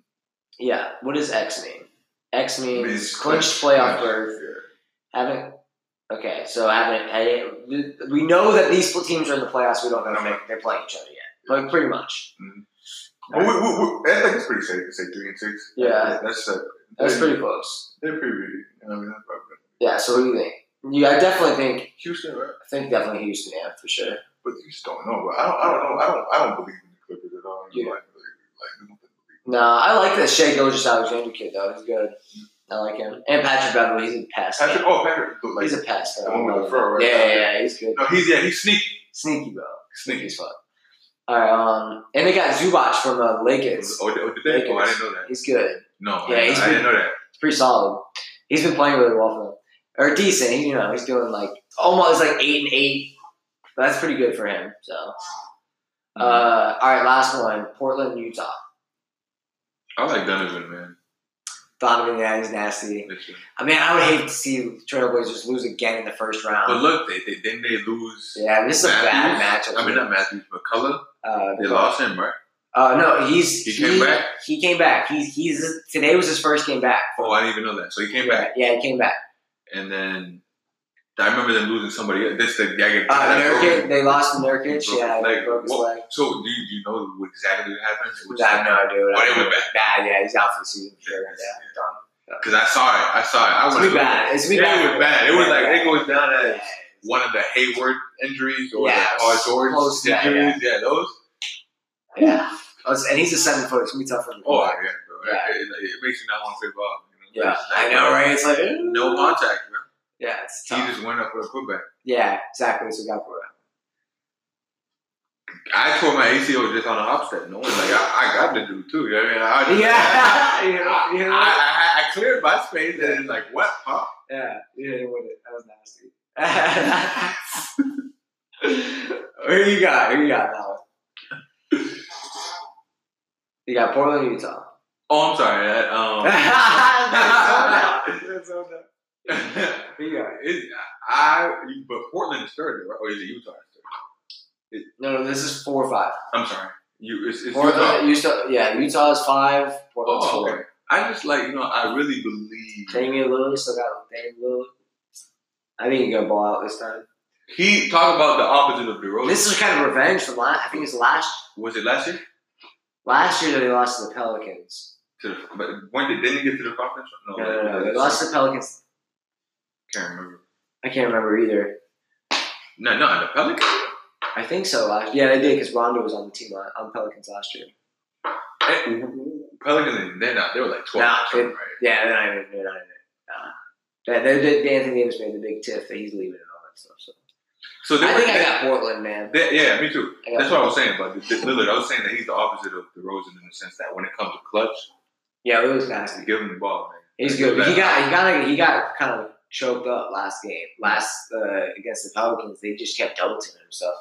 Yeah. What does X mean? X means Means clinched clinch. playoff berth. Haven't. Okay, so haven't. I, we know that these teams are in the playoffs. We don't know if they- they're playing each other yet. But pretty much. Well, we, we, we, I think it's pretty safe to say three and six. Yeah. That's uh, That's pretty close. They're pretty really. I mean, that's probably Yeah. So what do you think? Yeah, I definitely think. Houston, right? I think definitely Houston. Yeah, for sure. But you just don't know. But I don't. I don't know. I don't. I don't believe in the Clippers at all. Yeah. Like, like, like, No, I like that Shai Gilgeous-Alexander kid though. He's good. I like him. And Patrick Beverley, he's a pest. Patrick. Oh, Patrick. Like, he's a pest. the one with the fur, right? Yeah, yeah, yeah, he's good. no, he's yeah. He's sneaky. Sneaky bro. Sneaky. as fuck. All right, um, and they got Zubac from uh, Lakers. Oh, oh, did they? Oh, I didn't know that. He's good. No, Yeah, I, he's I didn't know that. He's pretty solid. He's been playing really well for them, or decent. He, you know, he's doing like almost like eight and eight. But that's pretty good for him. So, Mm-hmm. uh, all right, last one: Portland, Utah. I like Donovan, man. Donovan, yeah, he's nasty. I mean, I would hate to see Trailblazers lose again in the first round. But look, they, they then they lose. yeah, this is a bad Matthews. matchup. I mean, not Matthews, McCullough. uh, They lost him, right? Uh, no, he's He came back? He came back. He's he's today was his first game back. Oh, I didn't even know that. So he came back, Yeah, he came back. and then I remember them losing somebody. This the guy. Uh, Nurkic, they lost Nurkic. Yeah, leg. broke his What- leg. So do you, do you know what exactly what happened? I have no idea. what But it happened. was bad. Yeah, he's out for the season. for Sure. Yeah. Yeah, done. Because I saw it. I saw it. I It's be bad. It's be Yeah, bad. it was bad. It was like it goes down as Yeah. one of the Hayward injuries or Yeah, the Paul George close to that, injuries. Yeah. those. Yeah. It's- and he's a seven foot. It's gonna be tough for him. to Oh come yeah, bro. Yeah. It, it, it makes you not want to play ball. You know? Yeah, like, I know, right? It's like No contact, bro. Yeah, it's tough. He just went up for a putback. Yeah, exactly. So got for it. I tore my ACL just on a hop step. No one like I, I got the dude too. You know what I mean? I just, Yeah, you know, I, you know. I, I, cleared my space and it's like what? Huh? Yeah, you hit it it. That was nasty. Who you got? Who you got now? You got Portland, Utah. Oh, I'm sorry. That, um, That's so dumb. Who you got? Is I but Portland is third, right? Or is it Utah? is third? No, no, this is four or five. I'm sorry. You it's, it's Utah. Portland, Utah. Yeah, Utah is five. Portland's Oh, four. okay. I just like you know I really believe Damian Lillard still got Damian Lillard. I think he's gonna ball out this time. he talk about the opposite of DeRozan. This is kind of revenge from last. I think it's last was it last year? Last year they lost to the Pelicans. To the, but when did didn't he get to the conference? No, no, no. They lost to the Pelicans. Can't remember. I can't remember either. No, no, the Pelicans. I think so. Last yeah, they did because Rondo was on the team on, on Pelicans last year. Eh, Pelicans, they're not. They were like twelve. Nah, they- right? Yeah, they're not even. They're not even. Uh, they, they, they, Anthony Davis made the big tiff that he's leaving and all that stuff. So I think I got Portland, man. they- yeah, me too. That's what I was saying about the Lillard. I was saying that he's the opposite of DeRozan in the sense that when it comes to clutch, Yeah, it was nasty. give him the ball, man. He's good. He got he got he got kind of choked up last game. Last uh, against the Pelicans, they just kept double teaming him stuff.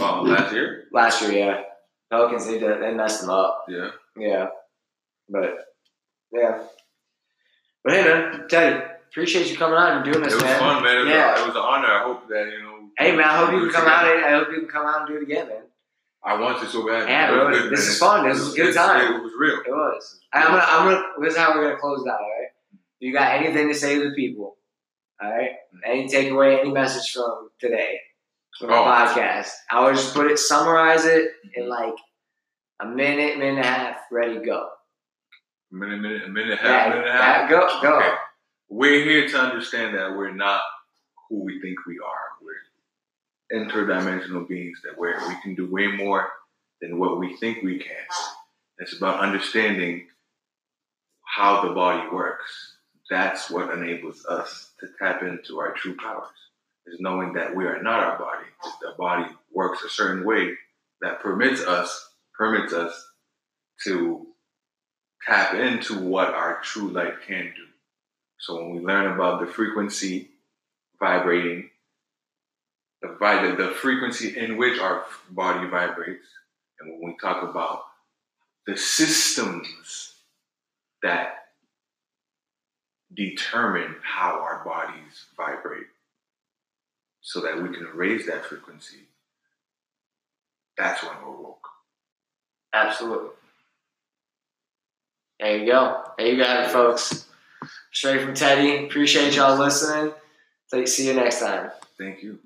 Um, last year, Last year, yeah, Pelicans they did, they messed him up. yeah. Yeah, but yeah. But hey, man, tell Teddy, appreciate you coming out and doing this It this, was man. fun, man. It was, Yeah. a, it was an honor. I hope that you know. Hey, man, I hope you can come together. out. And, I hope you can come out and do it again, man. I want to so bad. Yeah, bro, good, this man. is fun. This It is a good time. It was real. It was. I'm gonna, I'm gonna. This is how we're gonna close it out. All right. You got anything to say to the people? All right. Any takeaway? Any message from today from the Oh. podcast? I would just put it, summarize it in mm-hmm. like a minute, minute and a half. Ready, go. A minute, minute, a minute, and a Yeah, half, minute and a half. go, go. Okay. We're here to understand that we're not who we think we are. We're interdimensional beings that we're, we can do way more than what we think we can. It's about understanding how the body works. That's what enables us to tap into our true powers. Is knowing that we are not our body. The body works a certain way that permits us permits us to tap into what our true light can do. So when we learn about the frequency vibrating, the, the frequency in which our body vibrates, and when we talk about the systems that determine how our bodies vibrate, so that we can raise that frequency, that's when we're woke. Absolutely. There you go. There you got it, folks. Straight from Teddy. Appreciate y'all listening. See you next time. Thank you.